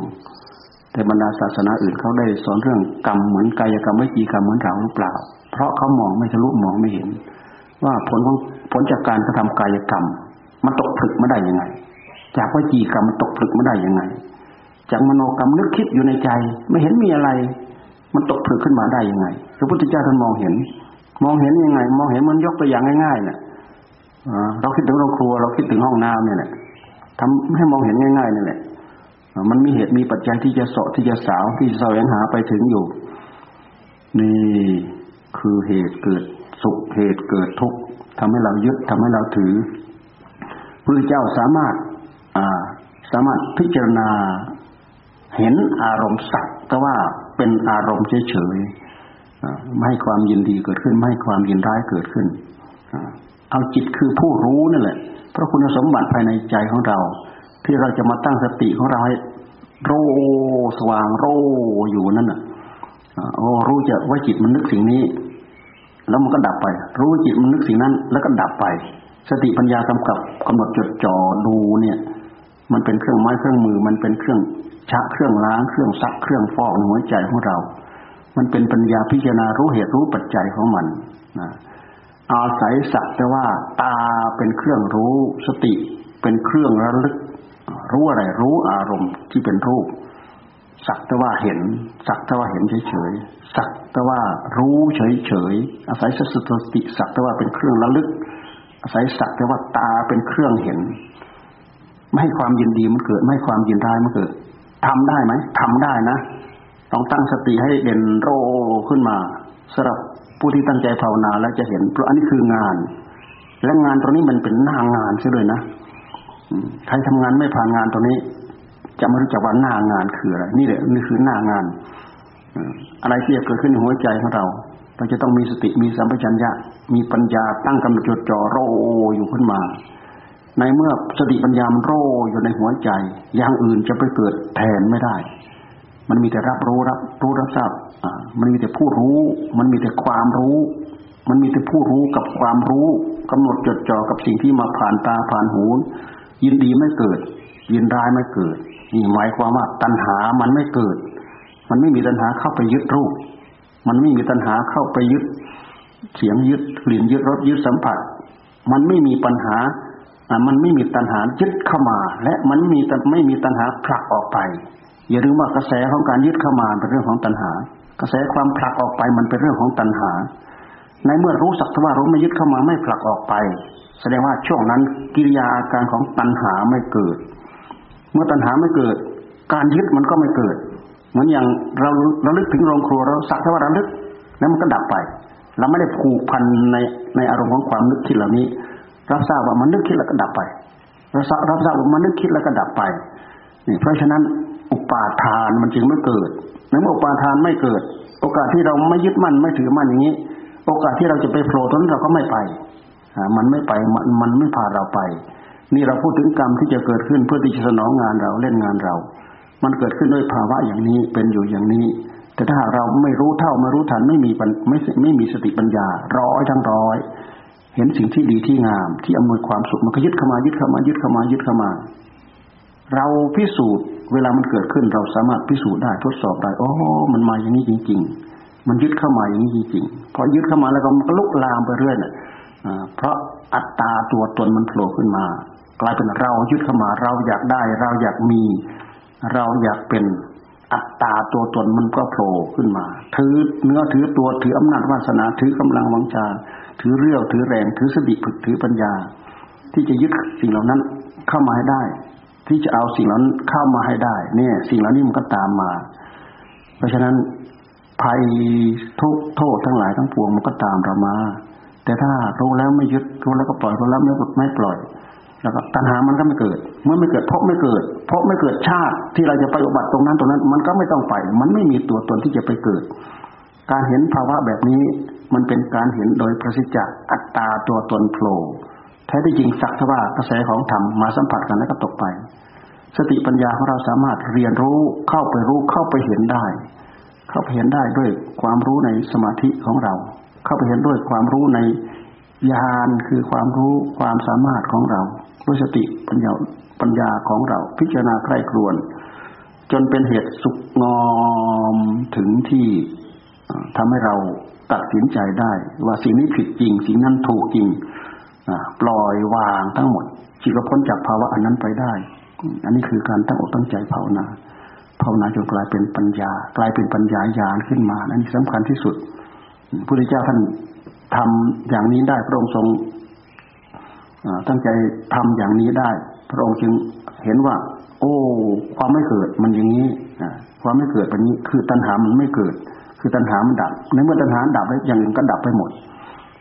แต่บรรดาศาสนาอื่นเขาได้สอนเรื่องกรรมเหมือนกายกรรมวิจีกรรมเหมือนเราหรือเปล่า เพราะเขามองไม่ทะลุมองไม่เห็น ว่าผลของผลจากการกระทำกายกรรม มันตกผลึกมาได้ยังไง จากวิจีกรรมมันตกผลึกมาได้ยังไง จากมโนกรรมนึกคิดอยู่ในใจ ไม่เห็นมีอะไร มันตกผลึกขึ้นมาได้ยังไงพระพุทธเจ้าท่านมองเห็น มองเห็นยังไง มองเห็นมันยกตัวอย่างง่ายๆเนี่ย เราคิดถึงโรงครัว เราคิดถึงห้องน้ำเนี่ยแหละทำให้มองเห็นง่ายๆนี่แหละมันมีเหตุมีปัจจัยที่จะเสาะที่จะสาวที่จะแสวงหาไปถึงอยู่ นี่คือเหตุเกิดสุขเหตุเกิดทุกข์ทำให้เรายึดทำให้เราถือพระเจ้าสามารถอ่าสามารถพิจารณาเห็นอารมณ์สักแต่ว่าเป็นอารมณ์เฉยๆไม่ให้ความยินดีเกิดขึ้น ไม่ให้ความยินร้ายเกิดขึ้น เอาจิตคือผู้รู้นั่นแหละ เพราะคุณสมบัติภายในใจของเรา ที่เราจะมาตั้งสติของเราให้โรสว่างโรอยู่นั่นน่ะโอ้รู้จะว่าจิตมันนึกสิ่งนี้ แล้วมันก็ดับไป รู้จิตมันนึกสิ่งนั้น แล้วก็ดับไป สติปัญญากำกับกำหนดจดจ่อดูเนี่ย มันเป็นเครื่องไม้เครื่องมือ มันเป็นเครื่องชักเครื่องล้างเครื่องซักเครื่องฟอกในหัวใจของเรา มันเป็นปัญญาพิจารณารู้เหตุรู้ปัจจัยของมันนะ อาศัยสักแต่ว่า ตาเป็นเครื่องรู้สติเป็นเครื่องระลึก รู้อะไรรู้อารมณ์ที่เป็นรูป สักแต่ว่าเห็น สักแต่ว่าเห็นเฉยๆสักแต่ว่ารู้เฉยๆอาศัยสติ สักแต่ว่าเป็นเครื่องระลึก อาศัยสักแต่ว่าตาเป็นเครื่องเห็น ไม่ให้ความยินดีมันเกิด ไม่ให้ความยินร้ายมันเกิดทำได้ไหมทำได้นะต้องตั้งสติให้เด่นโรขึ้นมาสำหรับ ผู้ที่ตั้งใจภาวนาแล้วจะเห็น เพราะอันนี้คืองาน และงานตรงนี้มันเป็นหน้างานใช่เลยนะใครทำงานไม่ผ่านงานตรงนี้ จะไม่รู้จักว่าหน้างานคืออะไร นี่แหละนี่คือหน้างานอะไรที่จะเกิดขึ้นในหัวใจของเราเราจะต้องมีสติมีสัมปชัญญะ มีปัญญาตั้งกำหนดจดจ่อโรอยู่ขึ้นมา ในเมื่อสติปัญญามันโรอยู่ในหัวใจ อย่างอื่นจะไปเกิดแทนไม่ได้ มันมีแต่รับรู้รับรู้รับทราบอ่ามันมีแต่ผู้รู้ มันมีแต่ความรู้ มันมีแต่ผู้รู้กับความรู้กำหนดจดจ่อกับสิ่งที่มาผ่านตาผ่านหู ยินดีไม่เกิด ยินร้ายไม่เกิดนี่หมายความว่าตัณหามันไม่เกิด มันไม่มีตัณหาเข้าไปยึดรูป มันไม่มีตัณหาเข้าไปยึด เสียงยึดกลิ่นยึดรสยึดสัมผัส มันไม่มีปัญหามันไม่มีตัณหายึดเข้ามา และมันมีไม่มีตัณหาผลักออกไป อย่าลืมว่ากระแสของการยึดเข้ามาเป็นเรื่องของตัณหา กระแสความผลักออกไปมันเป็นเรื่องของตัณหา ในเมื่อรู้สักว่ารู้ไม่ยึดเข้ามาไม่ผลักออกไป แสดงว่าช่วงนั้นกิริยาอาการของตัณหาไม่เกิด เมื่อตัณหาไม่เกิด การยึดมันก็ไม่เกิด เหมือนอย่างเราเราลึกถึงโรงครัวเราสักว่าเราลึกแล้วมันก็ดับไป เราไม่ได้ผูกพันในในอารมณ์ของความนึกคิดเหล่านี้รับทราบว่ามันนึกคิดแล้วก็ดับไปรับทราบว่ามันนึกคิดแล้วก็ดับไปนี่เพราะฉะนั้น อุปาทานมันจึงไม่เกิดในเมื่ออุปาทานไม่เกิด โอกาสที่เราไม่ยึดมั่นไม่ถือมั่นอย่างนี้ โอกาสที่เราจะไปโผล่ตนเราก็ไม่ไปมันไม่ไปมันมันไม่พาเราไป นี่เราพูดถึงกรรมที่จะเกิดขึ้นเพื่อที่จะสนองงานเราเล่นงานเรา มันเกิดขึ้นด้วยภาวะอย่างนี้เป็นอยู่อย่างนี้ แต่ถ้าเราไม่รู้เท่าไม่รู้ทันไม่มีไม่ไม่มีสติปัญญา ร้อยทั้งร้อย เห็นสิ่งที่ดีที่งาม ที่อำนวยความสุขมันก็ยึดเข้ามายึดเข้ามายึดเข้ามายึดเข้ามา เราพิสูจน์ เวลามันเกิดขึ้น เราสามารถพิสูจน์ได้ทดสอบได้โอ้มันมาอย่างนี้จริง ๆ มันยึดเข้ามาอย่างนี้จริงๆพอยึดเข้ามาแล้วก็มันก็ลุกลามไปเรื่อยน่ะเพราะอัตตาตัวตนมันโผล่ขึ้นมา กลายเป็นเรายึดเข้ามาเราอยากได้ เราอยากมี เราอยากเป็นอัตตาตัวตนมันก็โผล่ขึ้นมา ถือเนื้อถือตัวถืออำนาจวาสนาถือกำลังวังชา ถือเรี่ยวถือแรงถือสติฝึกถือปัญญา ที่จะยึดสิ่งเหล่านั้นเข้ามาให้ได้ ที่จะเอาสิ่งเหล่านั้นเข้ามาให้ได้ เนี่ย สิ่งเหล่านี้มันก็ตามมา เพราะฉะนั้นภัยทุกโทษทั้งหลายทั้งปวงมันก็ตามเรามา แต่ถ้ารู้แล้วไม่ยึดรู้แล้วก็ปล่อยรู้แล้วไม่ไม่ปล่อย แล้วก็ตัณหามันก็ไม่เกิด เมื่อไม่เกิดพราะไม่เกิดพราะไม่เกิดชาติที่เราจะไปอุบัติตรงนั้นตรงนั้น มันก็ไม่ต้องไป มันไม่มีตัวตนที่จะไปเกิด การเห็นภาวะแบบนี้มันเป็นการเห็นโดยประสิทธิ์จากอัตตาตัวตนโผล่ ท้ที่จริงสักทว่ากระแสของธรรมมาสัมผัสกันแล้วก็ตกไป สติปัญญาของเราสามารถเรียนรู้เข้าไปรู้เข้าไปเห็นได้ เข้าไปเห็นได้ด้วยความรู้ในสมาธิของเรา เข้าไปเห็นด้วยความรู้ในญาณคือความรู้ความสามารถของเราด้วยสติปัญญาปัญญาของเรา พิจารณาใคร่ครวญจนเป็นเหตุสุกงอมถึงที่ทำให้เราตัดสินใจได้ ว่าสิ่งนี้ผิดจริง สิ่งนั้นถูกจริง ปล่อยวางทั้งหมดจิตก็พ้นจากภาวะอันนั้นไปได้ อันนี้คือการตั้งอกตั้งใจภาวนาภาวนาจนกลายเป็นปัญญา กลายเป็นปัญญาญาณขึ้นมาอันนี้สำคัญที่สุดพระพุทธเจ้าท่านทำอย่างนี้ได้พระองค์ทรงตั้งใจทำอย่างนี้ได้ พระองค์จึงเห็นว่า โอ้ ความไม่เกิดมันอย่างนี้ความไม่เกิดแบบนี้คือตัณหามันไม่เกิด คือตัณหามันดับในเมื่อตัณหาดับแล้วอย่างอื่นก็ดับไปหมด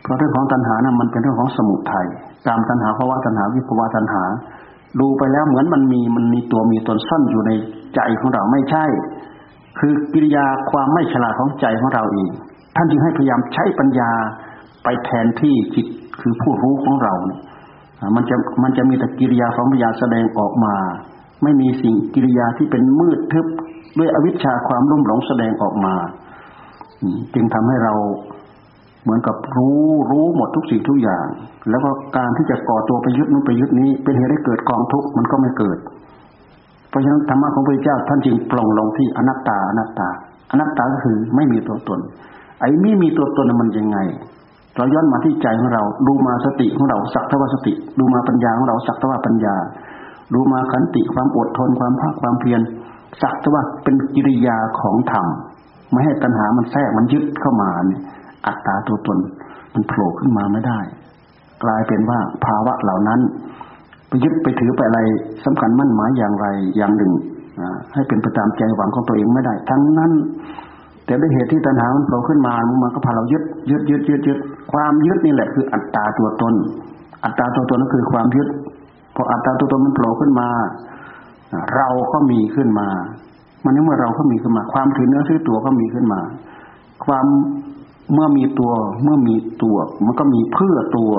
เพราะเรื่องของตัณหานะมันเป็นเรื่องของสมุทัยตามตัณหาภาวะตัณหาวิภาวะตัณหา ดูไปแล้วเหมือนมันมีมันมีตัวมีตนซ่อนอยู่ในใจของเราไม่ใช่ คือกิริยาความไม่ฉลาดของใจของเราเองท่านจึงให้พยายามใช้ปัญญาไปแทนที่จิตคือผู้รู้ของเราเนี่ยมันจะมันจะมีแต่กิริยาของปัญญาแสดงออกมา ไม่มีสิ่งกิริยาที่เป็นมืดทึบด้วยอวิชชาความรุ่มหลงแสดงออกมา จึงทำให้เรา เหมือนกับรู้รู้หมดทุกสิ่งทุกอย่าง แล้วก็การที่จะก่อตัวไปยึดนู้นไปยึดนี้ เป็นเหตุให้เกิดกองทุกข์มันก็ไม่เกิด เพราะฉะนั้นธรรมะของพระเจ้าท่านจึงปลงลงที่อนัตตาอนัตตา อนัตตาก็คือไม่มีตัวตน ไอ้ไม่มีตัวตนมันยังไง เราย้อนมาที่ใจของเราดูมาสติของเราสักทวสติ ดูมาปัญญาของเราสักทวปัญญา ดูมาขันติความอดทนความภาคความเพียรสักทวเป็นกิริยาของธรรมไม่ให้ตัณหามันแทรกมันยึดเข้ามาเนี่ย อัตตาตัวตน มันโผล่ขึ้นมาไม่ได้ กลายเป็นว่าภาวะเหล่านั้นไปยึดไปถือไปอะไรสำคัญมั่นหมายอย่างไรอย่างหนึ่งให้เป็นไปตามใจหวังของตัวเองไม่ได้ ทั้งนั้น แต่ด้วยเหตุที่ตัณหามันโผล่ขึ้นมามันก็พาเรายึดยึดยึดยึดยึดความยึดนี่แหละคืออัตตาตัวตน อัตตาตัวตนก็คือความยึดพออัตตาตัวตนมันโผล่ขึ้นมา เราก็มีขึ้นมา มันนี่เมื่อเราก็มีขึ้นมา ความถือเนื้อถือตัวก็มีขึ้นมา ความ เมื่อมีตัว เมื่อมีตัว มันก็มีเพื่อตัว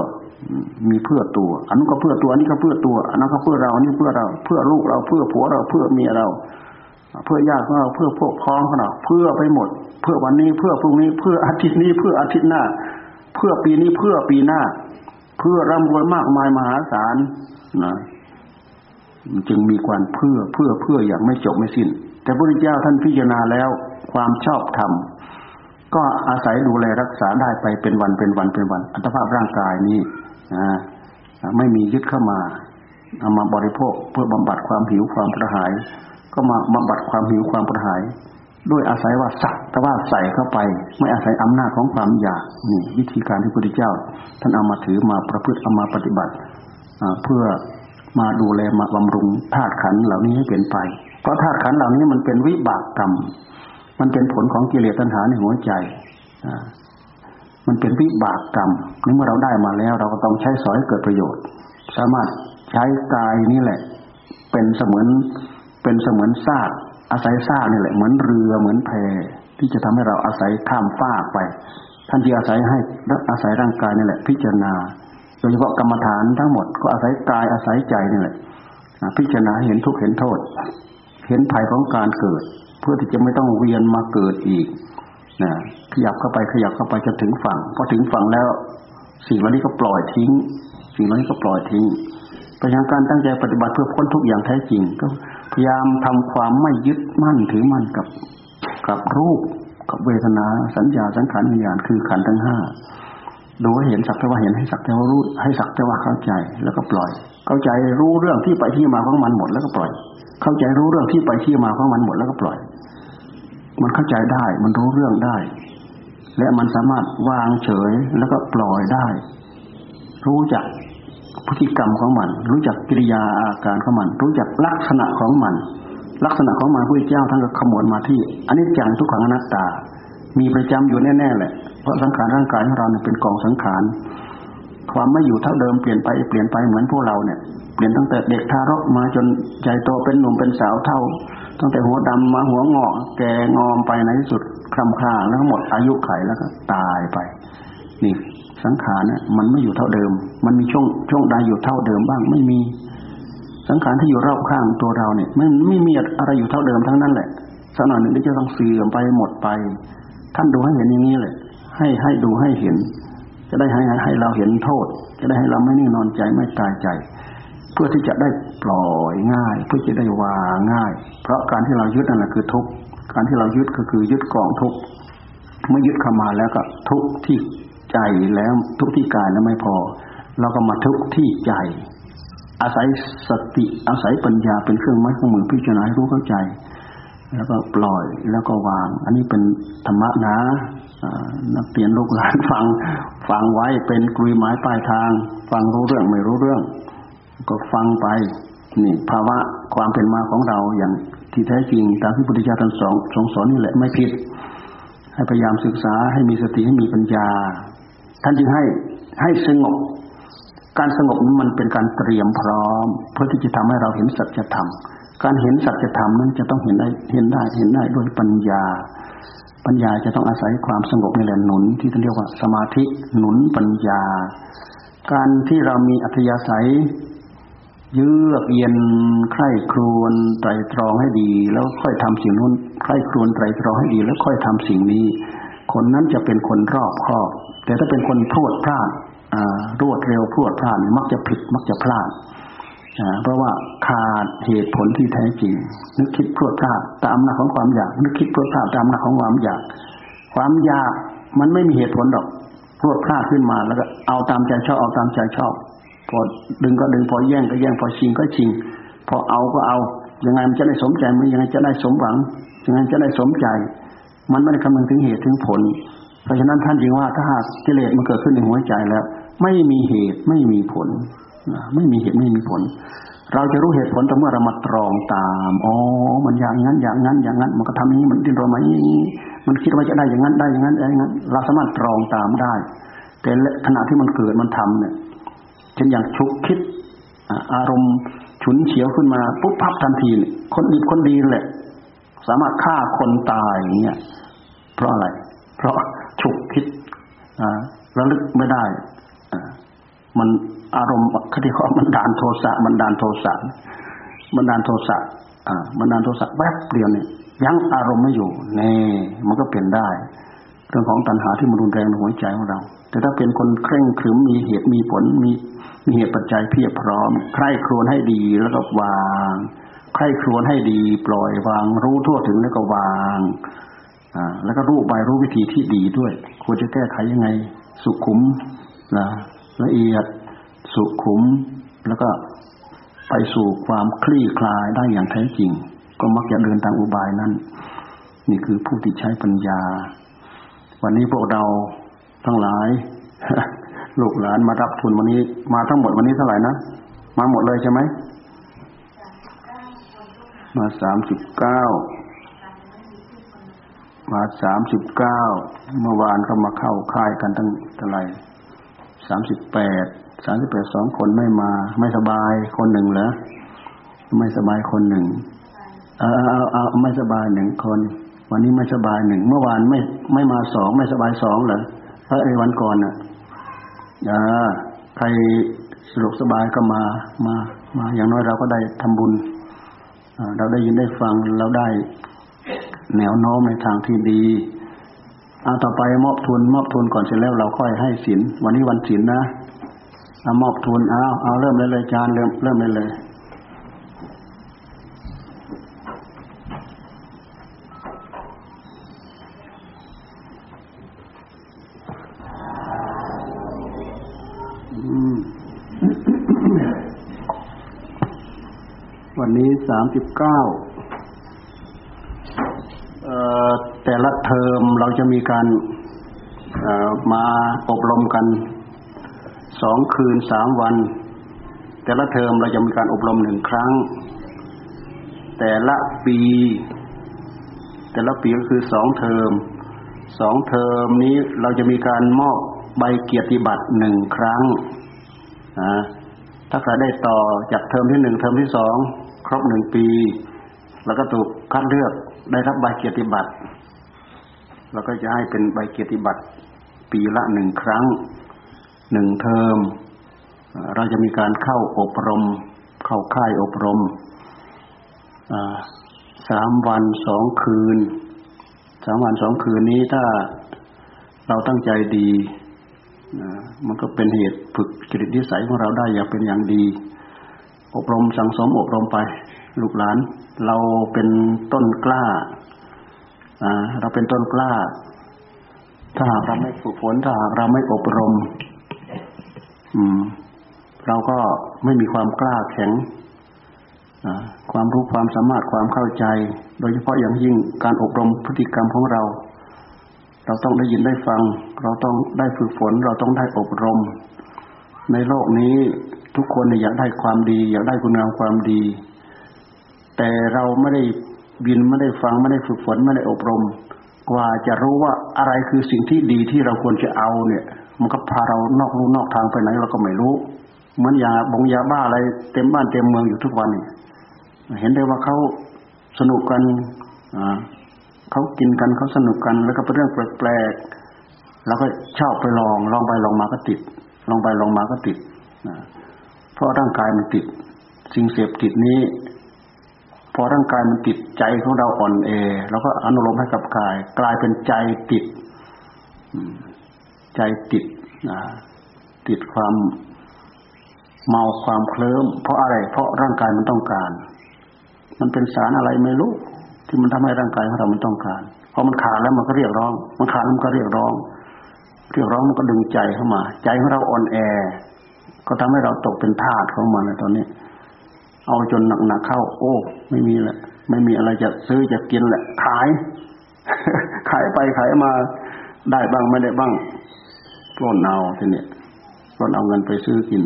มีเพื่อตัว อันนั้นก็เพื่อตัว อันนี้ก็เพื่อตัว อันนั้นก็เพื่อเรา อันนี้เพื่อเรา เพื่อลูกเรา เพื่อผัวเรา เพื่อเมียเรา เพื่อญาติของเรา เพื่อพวกพ้องของเรา เพื่อไปหมด เพื่อวันนี้ เพื่อพรุ่งนี้ เพื่ออาทิตย์นี้ เพื่ออาทิตย์หน้า เพื่อปีนี้ เพื่อปีหน้า เพื่อร่ำรวยมากมายมหาศาลนะจึงมีความเพื่อ เพื่อ เพื่ออย่างไม่จบไม่สิ้น แต่พระพุทธเจ้าท่านพิจารณาแล้ว ความชอบธรรม ก็อาศัยดูแลรักษาได้ไปเป็นวันเป็นวันเป็นวัน อัตภาพร่างกายนี้ไม่มียึดเข้ามาเอามาบริโภคเพื่อบำบัดความหิวความกระหาย ก็มาบำบัดความหิวความกระหาย ด้วยอาศัยว่าสักแต่ว่าใส่เข้าไป ไม่อาศัยอำนาจของความอยากนี่วิธีการที่พระพุทธเจ้า ท่านเอามาถือมาประพฤติเอามาปฏิบัติเพื่อมาดูแลมาบำรุงธาตุขันเหล่านี้ให้เป็นไป เพราะธาตุขันเหล่านี้มันเป็นวิบากกรรม มันเป็นผลของกิเลสตัณหาในหัวใจมันเป็นวิบากกรรมนี่เมื่อเราได้มาแล้ว เราก็ต้องใช้สอยเกิดประโยชน์ สามารถใช้กายนี่แหละ เป็นเสมือนเป็นเสมือนซากอาศัยซากนี่แหละ เหมือนเรือเหมือนแพที่จะทำให้เราอาศัยข้ามฟากไป ท่านที่อาศัยให้อาศัยร่างกายนี่แหละ พิจารณา โดยเฉพาะกรรมฐานทั้งหมดก็อาศัยกายอาศัยใจนี่แหละพิจารณาเห็นทุกข์เห็นโทษ เห็นภัยของการเกิด เพื่อที่จะไม่ต้องเวียนมาเกิดอีกนะขยับเข้าไปขยับเข้าไปจนถึงฝั่งพอถึงฝั่งแล้ว สิ่งเหล่านี้ก็ปล่อยทิ้ง สิ่งเหล่านี้ก็ปล่อยทิ้งพยายามการตั้งใจปฏิบัติเพื่อพ้นทุกอย่างแท้จริง ก็พยายามทำความไม่ยึดมั่นถือมั่นกับกับรูปกับเวทนาสัญญาสังขารวิญญาณคือขันธ์ทั้งห้าดูให้เห็นสักแต่ว่าเห็นให้สักแต่ว่ารู้ให้สักแต่ว่าเข้าใจแล้วก็ปล่อย เข้าใจรู้เรื่องที่ไปที่มาของมันหมดแล้วก็ปล่อย เข้าใจรู้เรื่องที่ไปที่มาของมันหมดแล้วก็ปล่อย มันเข้าใจได้ มันรู้เรื่องได้ และมันสามารถวางเฉยแล้วก็ปล่อยได้ รู้จักพฤติกรรมของมัน รู้จักกิริยาอาการของมัน รู้จักลักษณะของมัน ลักษณะของมันพระเจ้าท่านก็ขมวดมาที่อันนี้จังทุกขังอนัตตา มีประจำอยู่แน่ๆแหละ เพราะสังขารร่างกายของเราเนี่ยเป็นกองสังขารความไม่อยู่เท่าเดิมเปลี่ยนไปเปลี่ยนไปเหมือนพวกเราเนี่ยเปลี่ยนตั้งแต่เด็กทารกมาจนใหญ่โตเป็นหนุ่มเป็นสาวเท่า ตั้งแต่หัวดำมาหัวงอก แก่งอมไปในที่สุดคลำคลาแล้วหมดอายุไขแล้วก็ตายไป นี่สังขารเนี่ยมันไม่อยู่เท่าเดิม มันมีช่วงช่วงใดอยู่เท่าเดิมบ้างไม่มี สังขารที่อยู่รอบข้างตัวเราเนี่ยไม่ไม่มีอะไรอยู่เท่าเดิมทั้งนั้นแหละสักหน่อยหนึ่งจะต้องเสื่อมไปหมดไป ท่านดูให้เห็นอย่างนี้เลยให้ให้ดูให้เห็น จะได้ให้ให้เราเห็นโทษ จะได้ให้เราไม่นิ่งนอนใจไม่ตายใจ เพื่อที่จะได้ ปล่อยง่าย เพื่อจะได้วางง่าย เพราะการที่เรายึดนั่นแหละคือทุกการที่เรายึดก็คือยึดกองทุกเมื่อยึดเข้ามาแล้วก็ทุกที่ใจแล้วทุกที่กายแล้วไม่พอ เราก็มาทุกที่ใจ อาศัยสติอาศัยปัญญาเป็นเครื่องไม้เครื่องมือพิจารณาให้รู้เข้าใจ แล้วก็ปล่อยแล้วก็วาง อันนี้เป็นธรรมะนะนักเรียนลูกหลานฟังฟังไว้เป็นกลุยไม้ปลายทาง ฟังรู้เรื่องไม่รู้เรื่อง ก็ฟังไป นี่ภาวะความเป็นมาของเราอย่างที่แท้จริงตามที่พุทธเจ้าท่านสอนทรงสอนนี่แหละไม่ผิด ให้พยายามศึกษาให้มีสติให้มีปัญญา ท่านจึงให้ให้สงบ การสงบนั้นมันเป็นการเตรียมพร้อม เพื่อที่จะทำให้เราเห็นสัจธรรม การเห็นสัจธรรมนั้นจะต้องเห็นได้เห็นได้เห็นได้ด้วยปัญญา ปัญญาจะต้องอาศัยความสงบในแหล่หนุน ที่เรียกว่าสมาธิหนุนปัญญา การที่เรามีอัธยาศัย เยือกเย็นใคร่ครวญไตรตรองให้ดี แล้วค่อยทำสิ่งนู้นใคร่ครวญไตรตรองให้ดี แล้วค่อยทำสิ่งนี้ คนนั้นจะเป็นคนรอบคอบ แต่ถ้าเป็นคนพรวดพลาดรวดเร็วพรวดพลาดมักจะผิดมักจะพลาดเพราะว่าขาดเหตุผลที่แท้จริง นึกคิดพรวดพลาดตามอำนาจของความอยาก นึกคิดพรวดพลาดตามอำนาจของความอยาก ความอยากมันไม่มีเหตุผลหรอกพรวดพลาดขึ้นมาแล้วก็เอาตามใจชอบเอาตามใจชอบ พอดึงก็ดึงพอแย่งก็แย่งพอชิงก็ชิง พอเอาก็เอายังไงมันจะได้สมใจมันยังไงจะได้สมหวังยังไงจะได้สมใจ มันไม่ได้คำนึงถึงเหตุถึงผล เพราะฉะนั้นท่านจึงว่าถ้าหากกิเลสมันเกิดขึ้นในหัวใจแล้ว ไม่มีเหตุไม่มีผลไม่มีเหตุไม่มีผล เราจะรู้เหตุผลแต่เมื่อเรามาตรองตามอ๋อมันอย่างนั้นอย่างนั้นอย่างนั้น มันก็ทำนี้มันดิ้นรนมาอย่างนี้มันคิดว่าจะได้อย่างนั้นได้อย่างนั้นได้อย่างนั้น เราสามารถตรองตามได้ แต่ขณะที่มันเกิดมันทำเนี่ย เช่นอย่างชุกคิดอารมณ์ฉุนเฉียวขึ้นมาปุ๊บพับทันที คนดีคนดีแหละ สามารถฆ่าคนตายอย่างเงี้ยเพราะอะไร เพราะฉุกคิดระลึกไม่ได้มันอารมณ์คดีข้อมันดานโทสะมันดานโทสะมันดานโทสะมันดานโทสะแวบเดียวเนี่ยยั้งอารมณ์ไม่อยู่เน่มันก็เปลี่ยนได้เรื่องของตัณหาที่มันรุนแรงในหัวใจของเรา แต่ถ้าเป็นคนเคร่งขรึมมีเหตุมีผลมี มีเหตุปัจจัยเพียบพร้อม ใคร่ครวญให้ดีแล้วก็วาง ใคร่ครวญให้ดี ปล่อยวาง รู้ทั่วถึงแล้วก็วางอ่าแล้วก็รู้ไปรู้วิธีที่ดีด้วย ควรจะแก้ไขยังไง สุขุมนะละเอียดสุขุม แล้วก็ไปสู่ความคลี่คลายได้อย่างแท้จริง ก็มักจะเดินทางอุบายนั้น นี่คือผู้ที่ใช้ปัญญา วันนี้พวกเราทั้งหลาย ลูกหลานมารับทุนวันนี้ มาทั้งหมดวันนี้เท่าไหร่นะ มาหมดเลยใช่ไหมมาสามสิบเก้ามาสามสิบเก้าเมื่อวานก็มาเข้าค่ายกันตั้งเท่าไหร่สามสิบแปดสามสิบแปดสองคนไม่มา ไม่สบายคนหนึ่งเหรอไม่สบายคนหนึ่งเอาเอาเอาไม่สบายหนึ่งคน วันนี้ไม่สบายหนึ่งเมื่อวานไม่ไม่มาสองไม่สบายสองเหรอเพราะไอ้วันก่อนอะ อ่าใครสะดวกสบายก็มามามาอย่างน้อยเราก็ได้ทำบุญเราได้ยินได้ฟังเราได้แนวโน้มในทางที่ดีเอาต่อไปมอบทุน มอบทุนก่อนเสร็จแล้วเราค่อยให้สินวันนี้วันสินนะเอามอบทุนเอาเอาเริ่มเลยเลยจานเริ่มเริ่มเลยเลยวันนี้สามสิบเก้าเอ่อจะมีการมาอบรมกันสองคืนสามวัน แต่ละเทอมเราจะมีการอบรมหนึ่งครั้ง แต่ละปี แต่ละปีก็คือสองเทอมสองเทอมนี้เราจะมีการมอบใบเกียรติบัตรหนึ่งครั้งนะถ้าใครได้ต่อจากเทอมที่หนึ่งเทอมที่สอง ครบหนึ่งปี แล้วก็ถูกคัดเลือกได้รับใบเกียรติบัตรเราก็จะให้เป็นใบเกียรติบัตร ปีละหนึ่งครั้งหนึ่งเทอม เราจะมีการเข้าอบรม เข้าค่ายอบรมสามวันสองคืนสามวันสองคืนนี้ถ้าเราตั้งใจดีมันก็เป็นเหตุฝึกจริตนิสัยของเราได้อย่างเป็นอย่างดี อบรมสั่งสมอบรมไป ลูกหลาน เราเป็นต้นกล้าเราเป็นต้นกล้า ถ้าหากเราไม่ฝึกฝน ถ้าหากเราไม่อบรม อืม เราก็ไม่มีความกล้าแข็งความรู้ความสามารถความเข้าใจ โดยเฉพาะอย่างยิ่งการอบรมพฤติกรรมของเรา เราต้องได้ยินได้ฟัง เราต้องได้ฝึกฝน เราต้องได้อบรม ในโลกนี้ ทุกคนอยากได้ความดี อยากได้คุณงามความดี แต่เราไม่ได้บินไม่ได้ฟังไม่ได้ฝึกฝนไม่ได้อบรม กว่าจะรู้ว่าอะไรคือสิ่งที่ดีที่เราควรจะเอาเนี่ย มันก็พาเรานอกลู่นอกทางไปไหนเราก็ไม่รู้เหมือนยาบงยาบ้าอะไรเต็มบ้านเต็มเมืองอยู่ทุกวันนี่เห็นได้ว่าเขาสนุกกันเขากินกันเขาสนุกกันแล้วก็เป็นเรื่องแปลกๆเราก็ชอบไปลองลองไปลองมาก็ติด ลองไปลองมาก็ติดเพ ราะร่างกายมันติดสิ่งเสพติดนี้ พอร่างกายมันติดใจของเราอ่อนเอเราก็อนุโลมให้กับกาย กลายเป็นใจติดใจติดติดความเมาความเคลิ้มเพราะอะไร เพราะร่างกายมันต้องการ มันเป็นสารอะไรไม่รู้ที่มันทำให้ร่างกายของเรามันต้องการพอมันขาดแล้วมันก็เรียกร้อง มันขาดแล้วมันก็เรียกร้อง เรียกร้องมันก็ดึงใจเข้ามา ใจของเราอ่อนแอ ก็ทำให้เราตกเป็นทาสของมันในตอนนี้ เอาจนหนักๆเข้า โอ้ ไม่มีแหละ ไม่มีอะไรจะซื้อจะกินแหละ ขาย ขายไปขายมาได้บ้างไม่ได้บ้างปล้นเอาทีนี้ปล้นเอาเงินไปซื้อกิน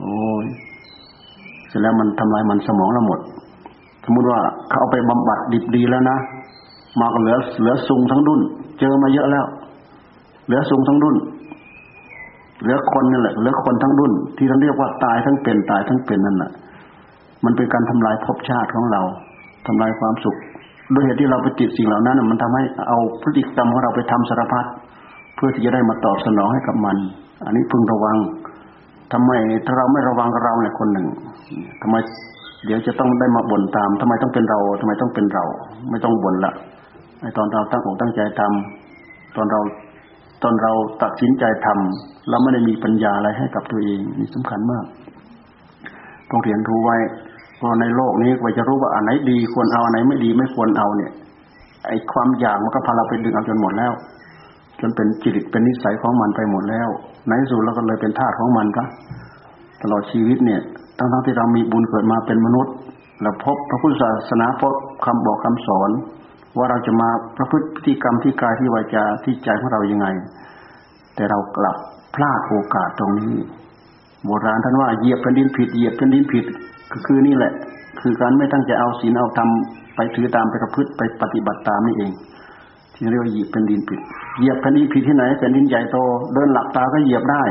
โอ้ยเสร็จแล้วมันทำลายมันสมองเราหมด สมมติว่าเขาเอาไปบำบัดดิบดีแล้วนะมาก็เหลือเหลือซุงทั้งดุนเจอมาเยอะแล้ว เหลือซุงทั้งดุน เหลือคนนั่นแหละเหลือคนทั้งดุนที่เราเรียกว่าตายทั้งเป็นตายทั้งเป็นนั่นแหละมันเป็นการทำลายภพชาติของเราทำลายความสุขด้วยเหตุที่เราไปติดสิ่งเหล่านั้น มันทำให้เอาพฤติกรรมของเราไปทำสารพัดเพื่อที่จะได้มาตอบสนองให้กับมัน อันนี้พึงระวังทำไมถ้าเราไม่ระวังเราเนี่ยคนหนึ่งทำไม เดี๋ยวจะต้องได้มาบ่นตามทำไมต้องเป็นเราทำไมต้องเป็นเรา ไม่ต้องบ่นละไอตอนเราตั้งอกตั้งใจทำตอนเรา ตอนเราตัดสินใจทำเราไม่ได้มีปัญญาอะไรให้กับตัวเองนี่สำคัญมากต้องเรียนรู้ไว้เพราะในโลกนี้กว่าจะรู้ว่าอันไหนดีควรเอาอันไหนไม่ดีไม่ควรเอาเนี่ย ไอความอยากมันก็พาเราไปดึงเอาจนหมดแล้ว จนเป็นจิตเป็นนิสัยของมันไปหมดแล้ว ในสุดเราก็เลยเป็นทาสของมันก็ตลอดชีวิตเนี่ยทั้งทั้งที่เรามีบุญเกิดมาเป็นมนุษย์เราพบพระพุทธศาสนาพบคำบอกคำสอน ว่าเราจะมาประพฤติพฤติกรรมที่กายที่วาจาที่ใจของเรายังไง แต่เรากลับพลาดโอกาสตรงนี้ โบราณท่านว่าเหยียบแผ่นดินผิดเหยียบแผ่นดินผิดก็คือนี่แหละ คือการไม่ตั้งใจเอาศีลเอาธรรมไปถือตามไปประพฤติไปปฏิบัติตามนี่เอง ที่เรียกว่าเหยียบแผ่นดินผิดเหยียบแผ่นดินผิดที่ไหนแผ่นดินใหญ่โตเดินหลับตาก็เหยียบได้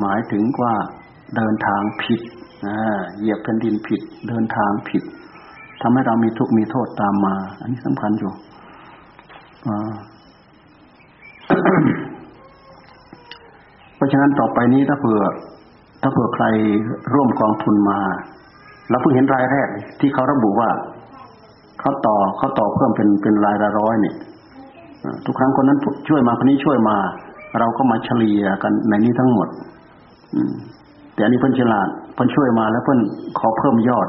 หมายถึงว่าเดินทางผิดเหยียบแผ่นดินผิดเดินทางผิด ทำให้เรามีทุกข์มีโทษตามมา อันนี้สำคัญอยู่เพราะฉะนั้นต่อไปนี้ถ้าเผื่อ ถ้าเผื่อใครร่วมกองทุนมาเราเพิ่งเห็นรายแรก ที่เขาระบุว่าเขาต่อเขาต่อเพิ่มเป็นเป็นรายละร้อยเนี่ยทุกครั้งคนนั้นช่วยมาคนนี้ช่วยมา เราก็มาเฉลี่ยกันในนี้ทั้งหมดอืมแต่อันนี้เพิ่นฉลาดเพิ่นช่วยมาแล้วเพิ่นขอเพิ่มยอด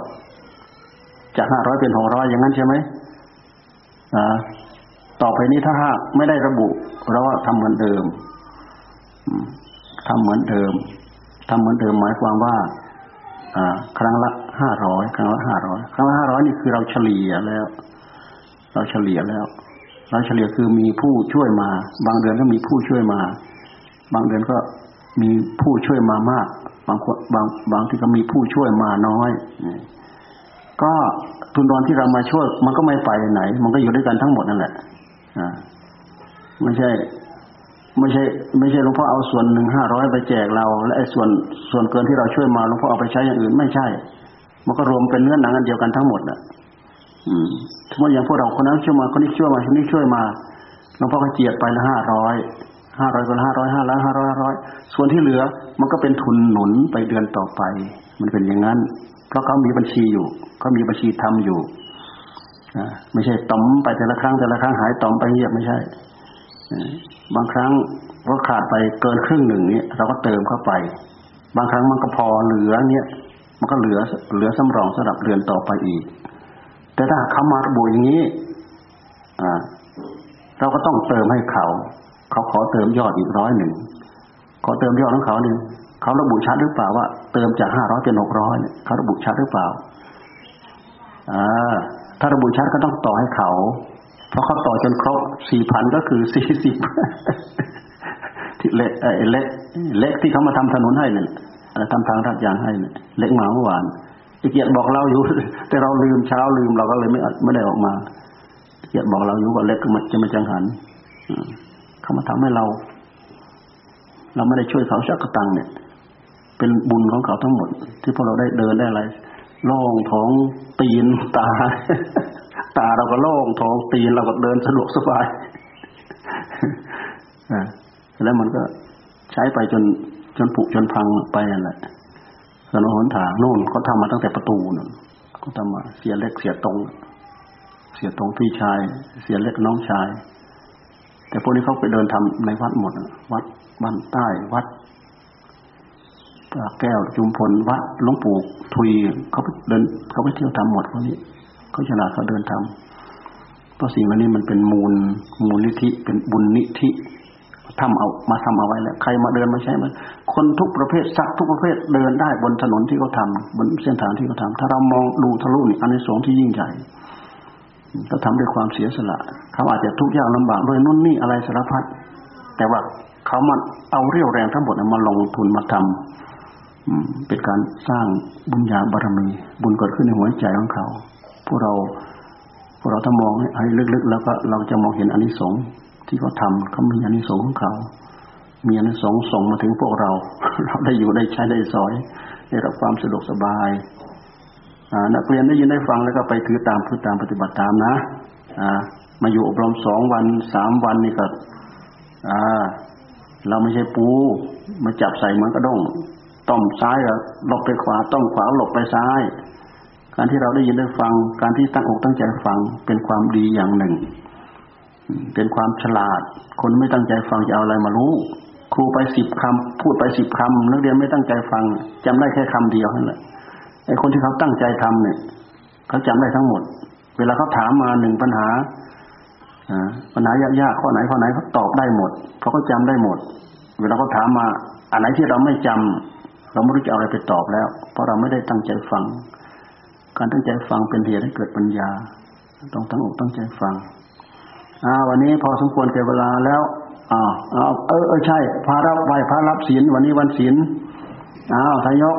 จากห้าร้อยเป็นหกร้อยอย่างนั้นใช่ไหมอ่าต่อไปนี้ถ้าหากไม่ได้ระบุเราทำเหมือนเดิมทำเหมือนเดิมทำเหมือนเดิมหมายความว่า อ่า ครั้งละห้าร้อยครั้งละห้าร้อยครั้งละห้าร้อยนี่คือเราเฉลี่ยแล้ว เราเฉลี่ยแล้ว เราเฉลี่ยคือมีผู้ช่วยมา บางเดือนก็มีผู้ช่วยมา บางเดือนก็มีผู้ช่วยมามาก บางคนบางบางที่ก็มีผู้ช่วยมาน้อย ก็ทุนดอนที่เรามาช่วย มันก็ไม่ไปไหน มันก็อยู่ด้วยกันทั้งหมดนั่นแหละอ่าไม่ใช่ ไม่ใช่ ไม่ใช่หลวงพ่อเอาส่วนหนึ่งห้าร้อยไปแจกเรา และไอ้ส่วนส่วนเกินที่เราช่วยมาหลวงพ่อเอาไปใช้อย่างอื่นไม่ใช่ มันก็รวมเป็นเนื้อหนังอันเดียวกันทั้งหมดอะ อืมสมมติอย่างพวกเราคนนั้นช่วยมาคนนี้ช่วยมาคนนี้ช่วยมาหลวงพ่อก็เจียดไปละห้าร้อยห้าร้อยก็ห้าร้อยห้าร้อยห้าร้อยห้าร้อยส่วนที่เหลือ มันก็เป็นทุนหนุนไปเดือนต่อไป มันเป็นอย่างนั้น เพราะเขามีบัญชีอยู่เขามีบัญชีทำอยู่ไม่ใช่ต่อมไปแต่ละครั้งแต่ละครั้งหายต่อมไปเงียบไม่ใช่บางครั้งก็ขาดไปเกินครึ่งหนึ่งเนี้ยเราก็เติมเข้าไป บางครั้งมันก็พอเหลือเนี้ยมันก็เหลือเหลือสำรองสำหรับเดือนต่อไปอีก แต่ถ้าเขามาระบุอย่างนี้อเราก็ต้องเติมให้เขา เขาขอเติมยอดอีกร้อยหนึ่ง ขอเติมยอดของเขาหนึ่งเขาระบุชัดหรือเปล่าว่า เติมจากห้าร้อยเป็นหกร้อยเขาระบุชัดหรือเปล่าอ่าถ้าระบุชัดก็ต้องต่อให้เขา เพราะเขาต่อจนครบสี่พันก็คือสี่สิบที่เล็กเล็กเล็กที่เขามาทำถนนให้เนี่ยทำทางรัดยางให้เนี่ยเล็กมาเมื่อวานอีเกียรบอกเราอยู่ แต่เราลืมเช้าลืมเราก็เลยไม่ไม่ได้ออกมาเกียรบอกเราอยู่ว่าเล็กมันจะมาจังหันเขามาทำให้เรา เราไม่ได้ช่วยเขาชักกระตังเนี่ย เป็นบุญของเขาทั้งหมด ที่พวกเราได้เดินได้อะไรโล่งท้องตีนตา ตาเราก็โล่งท้องตีนเราก็เดินสะดวกสบายแล้วมันก็ใช้ไปจนจนผุจนพังไปนั่นแหละถนนหนทางโน่นเขาทามาตั้งแต่ประตูนั่นเขาทำมาเสียเล็กเสียตรง เสียตรงพี่ชาย เสียเล็กน้องชาย แต่พวกนี้เขาไปเดินทำในวัดหมดวัด บ้านใต้วัดแก้วจุมพลวัดหลวงปู่ทุยเขาไปเดินเขาไปเที่ยวทำหมดพวกนี้เขาฉลาดเขาเดินทำเพราะสิ่งเหล่านี้มันเป็นมูลมูลนิธิเป็นบุญนิธิทำเอามาทำเอาไว้แล้วใครมาเดินมาใช้มัน คนทุกประเภทสักทุกประเภทเดินได้บนถนนที่เขาทาบนเส้นทางที่เขาทาถ้าเรามองดูทะลุนี่อันนี้สงที่ยิ่งใหญ่เขาทาด้วยความเสียสละ เขาอาจจะทุกข์ยากลำบากด้วยนุ่นนี่อะไรสารพัดแต่ว่า เขามันเอาเรี่ยวแรงทั้งหมดมาลงทุนมาทำเป็นการสร้างบุญญาบารมี บุญเกิดขึ้นในหัวใจของเขา พวกเราพวกเราถ้ามองให้ลึกๆ แล้วก็เราจะมองเห็นอนิสงส์ที่เขาทาเขามีอนิสงส์ของเขา มีอนิสงส์ส่งมาถึงพวกเรา เราได้อยู่ได้ใช้ได้สอย ได้รับความสะดวกสบายนักเรียนได้ยินได้ฟังแล้วก็ไปถือตามถือตามปฏิบัติตามนะมาอยู่อบรมสองวันสามวันนี่ก็ เราไม่ใช่ปู มาจับใส่เหมือนกระด้ง ต้อมซ้ายหลบไปขวา ต้อมขวาหลบไปซ้าย การที่เราได้ยินได้ฟัง การที่ตั้งอกตั้งใจฟังเป็นความดีอย่างหนึ่ง เป็นความฉลาด คนไม่ตั้งใจฟังจะเอาอะไรมารู้ ครูไปสิบคำพูดไปสิบคำนักเรียนไม่ตั้งใจฟังจำได้แค่คำเดียวนั่นแหละไอ้คนที่เขาตั้งใจทำเนี่ยเขาจำได้ทั้งหมด เวลาเขาถามมาหนึ่งปัญหา ปัญหายากๆข้อไหนข้อไหนเขาตอบได้หมดเพราะเขาจาได้หมด เวลาเขาถามมาอันไหนที่เราไม่จำเราไม่รู้จะเอาอะไรไปตอบแล้ว เพราะเราไม่ได้ตั้งใจฟัง การตั้งใจฟังเป็นเหตุให้เกิดปัญญา ต้องตั้งอกตั้งใจฟังอ่าวันนี้พอสมควรแก่เวลาแล้วอ่าเอาเออเออใช่พารับไหวพารับศีลวันนี้วันศีลอ้าวทายก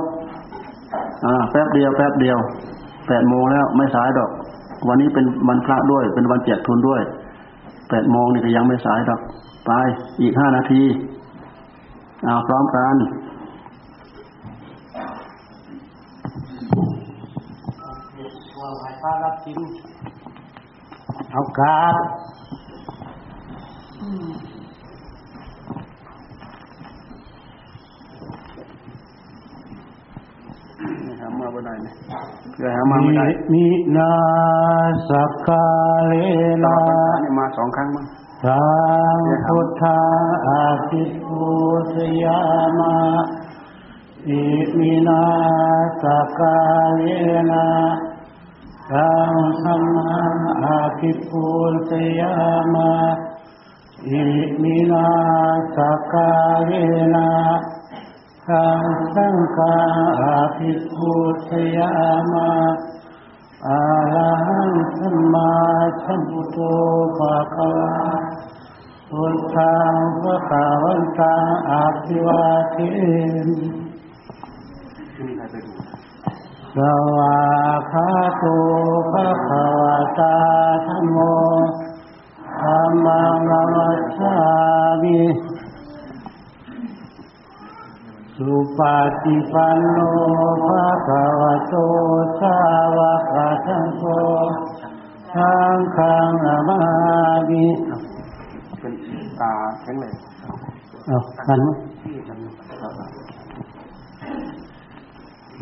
อ่าแป๊บเดียวแป๊บเดียวแปดโมงแล้วไม่สายดอก วันนี้เป็นวันพระด้วย เป็นวันแจกทุนด้วย แปดโมงนี่ก็ยังไม่สายดอกไปอีกห้านาทีเอาพร้อมกันเอาการ หามาบ่ได้เนี่ยเพื่อหามาไม่ได้มีนาสักกาเลนามาสองครั้งมั้งสังพุทธาอาทิปุสยามาอิมินาสักกาเลนาสังธรรมังอาคิปุสยามาอิมินาสกาเวนะ สังสังกาอาคิปุสยามาอะระหังสัมมาสัมพุทโธภะคะวะพุทธังพระคาวันตังอาภิวาเทมิสวาคาโตภะคะวะตาธัมโมธัมมังนัมัสสามิ สุปฏิปันโนภะคะวะโตสาวกสังโฆสังฆังนามามิเป็นตาแข็งแรงเอาขัน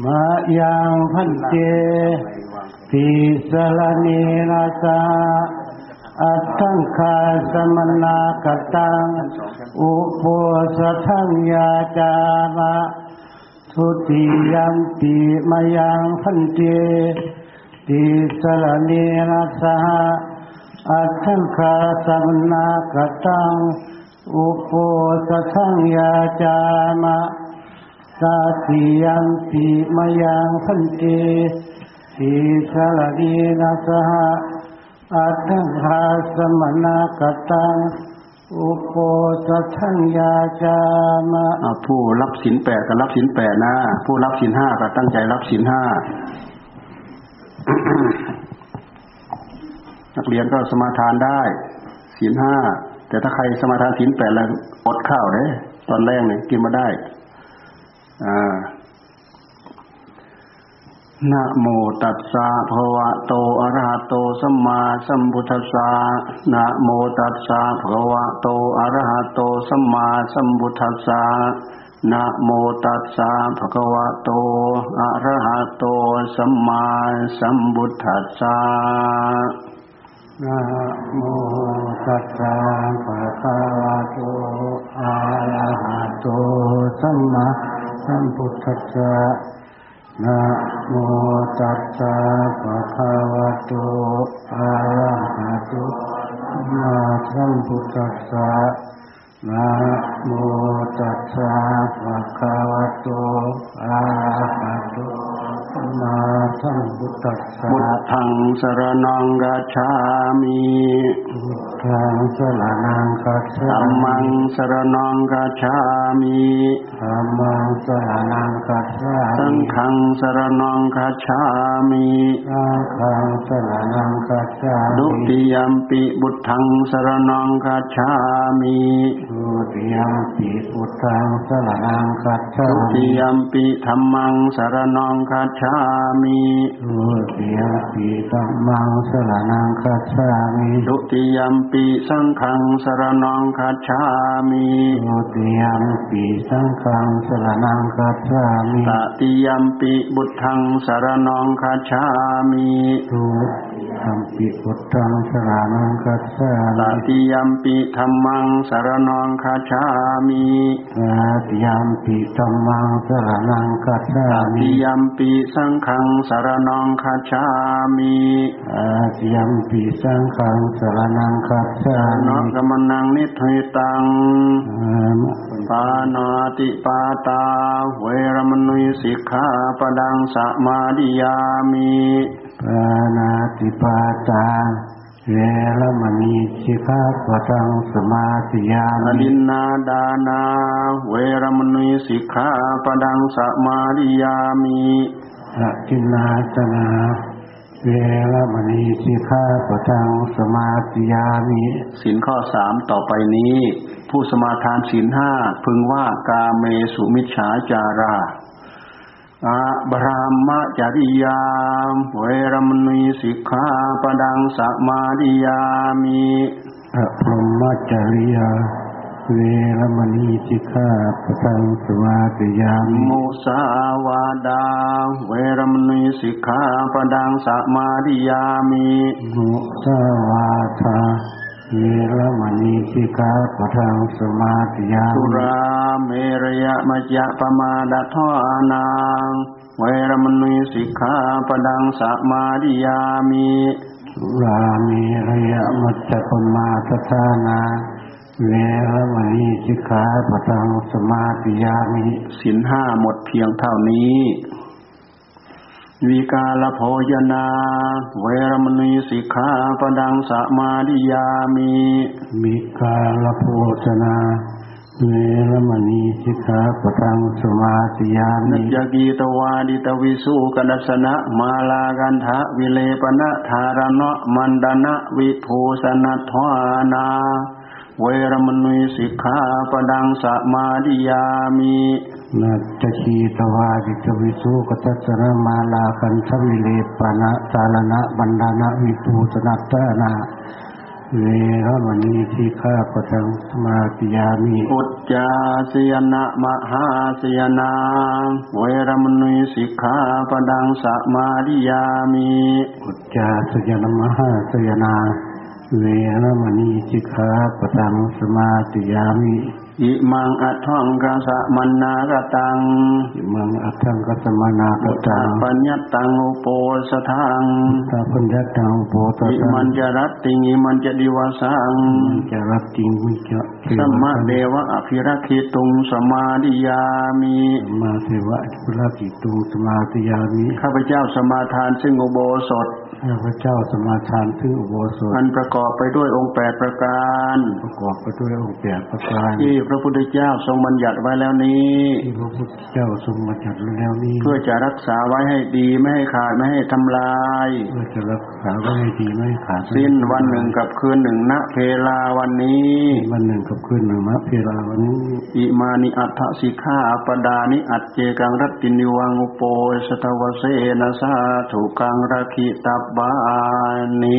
มายังพันเตติสลเนนะสา อัตถังคาสมนากตัง อุปโภสทังยาจามะทุติยัมปิมายังพันเตติสลเนนะสาอัตถังคาสมนากตัง อุปโภสทังยาจามะสาติยัมปิมายังพันเตทีสลดีนาสห อัตถังหาสมณกตัง อุปโสทังยาจามะอ่าผู้รับศีลแปดก็รับศีลแปดนะ ผู้รับศีลห้าก็ตั้งใจรับศีลห้านักเรียนก็สมาทานได้ศีลห้าแต่ถ้าใครสมาทานศีลแปดแล้วอดข้าวเด้ตอนแรกเนี่ยกินมาได้ อ่า นะโมตัสสะภะวะโตอะระหะโตสัมมาสัมพุทธัสสะนะโมตัสสะภะวะโตอะระหะโตสัมมาสัมพุทธัสสะนะโมตัสสะภะคะวะโตอะระหะโตสัมมาสัมพุทธัสสะนะโมตัสสะภะคะวะโตอะระหะโตสัมมาสัมพุทธัสสะ นะโมตัสสะภะคะวะโตอะระหะโตสัมมาสัมพุทธัสสะ นะโมตัสสะภะคะวะโตอะระหะโตสัมมาสัมพุทธัสสะพุทธังสรนังกัจฉามิพุทธังสรณังคัจฉาธัมมิมังสรนังกัจฉามิธัมมังสรณังคัจฉาสังมิฆังสรนังกัจฉามิสังฆังสรณังคัจฉาดุมิติยัมปิบุตทังสรนังกัจฉามิทุติยมปิพุทธังสรณังคัจฉาดุติมิยัมปิธัมมังสรนังกัจฉามิทุติยมปิธัมมังสรณังคัจฉามิดุติยัมปิสังฆังสรนังกัจฉามิทุติยมปิสังฆังสรณังคัจฉามิตติยัมปิบุตทังสรนังกัจฉามิทุติยมปิพุทธังสรณังคัจฉาตมิติยัมปิธัมมังสรนังกัจฉามิอาติยมปิธัมมังสรณังคัจฉาตมิติยัมปิสังฆังสรนังกัจฉามิอาติยมปิสังฆังสรณังคัจฉานะมิกมนังนิทิตังอามิปานาติปาตา เวรมณีสิกขาปดังสมาดิยามิปานาติปาตา เวรมณีสิกขาปะทังสมาธิยาอมิดินนาดานา เวรมณีสิกขาปดังสมาดิยามิอะกินนาสนาเวรมณีสิกขาปะทังสมาธิยามิสินข้อสามต่อไปนี้ ผู้สมาทานสินห้าพึงว่ากาเมสุมิจฉาจารา อาบรามจริยามเวรมณีสิกขาปดังสมาดิยามิอะพรหมจริยาเวรมณีสิกขาปะทังสมาธิยามิมุสาวาดาเวรมณีสิกขาปดังสมาดิยามิมุสาวาทา เวรมณีสิกขาปะทังสมาธิยาสุมิราเมรยมจยะปมาดทอานังเวรมณีสิกขาปดังสมาดิยามิสุรามีระยะมัจจปมาทฐานาเวรมณีสิกขาปะทังสมาธิยามิสินห้าหมดเพียงเท่านี้ วิกาลโภยนา เวรมณีสิกขาปดังสมาดิยามิมิกาลโภชนาเวรมณีสิกขาปทังสมาธิยานัมิจจกีตวาดิตวิสุกนัสนะมาลากันทะวิเลปนะธารณะมันดนะวิภูสนัทวานา เวรมณีสิกขาปดังสมาดิยามิ นัจจคีตวาดิตวิสุกตัสสรมาลาคันทวิเลปนะสารณะบันดานะวิภูสนัตตนาเวรมณีสิกขาปทังสมาธิยามิอุจจาสยนะมหาสยนาเวรมณีสิกขาปดังสมาดิยามิอุจจาสยนมหาสยนาเวรมณีสิกขาปทังสมาธิยามิ อิมังอัทถังกะสะมันนากตังอิมังอัตถังกัสมนาคตัง ปัญญตังอุโปสทังตาปัญญาตังโพตอิตังมันจะรัตติงิมันจะดิวสังมันจะรับจริงมิจะเทสัมวมาเดวะอภิรักขิตุงสมาดิยามิสัมมาเทวะพุรากิตุสมาธิยามิ ข้าพเจ้าสมาทานซึ่งอุโบสถข้าพเจ้าสมาทานซึ่งอุโบสถอันประกอบไปด้วยองค์แปดประการ ประกอบไปด้วยองค์แปดประการที่พระพุทธเจ้าทรงบัญญัติไว้แล้วนี้ที่พระพุทธเจ้าทรงมาจัดไว้แล้วนี้ เพื่อจะรักษาไว้ให้ดีไม่ให้ขาดไม่ให้ทำลาย เพื่อจะรักษาไว้ให้ดีไม่ให้ขาดสิ้นวันหนึ่งกับคืนหนึ่งณเพลาวันนี้วันหนึ่งกับคืนหนึ่งมะเพลาวันนี้ อิมานิอัฏฐสิกขาปดานิอัจเจกังรัตตินิวังอุโปสตวเสนะสาถุกังรักขิตับบานิ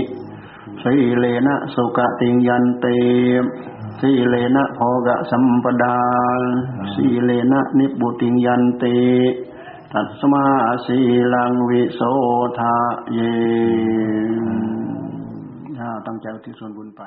สีเลนะสุกติงยันเต สีเลนะโภกะสัมปดาสีเลนะนิบบุติงยันเตตัสมาสีลังวิโสทะเยอ่าตั้งใจอุที่ส่วนบุญไป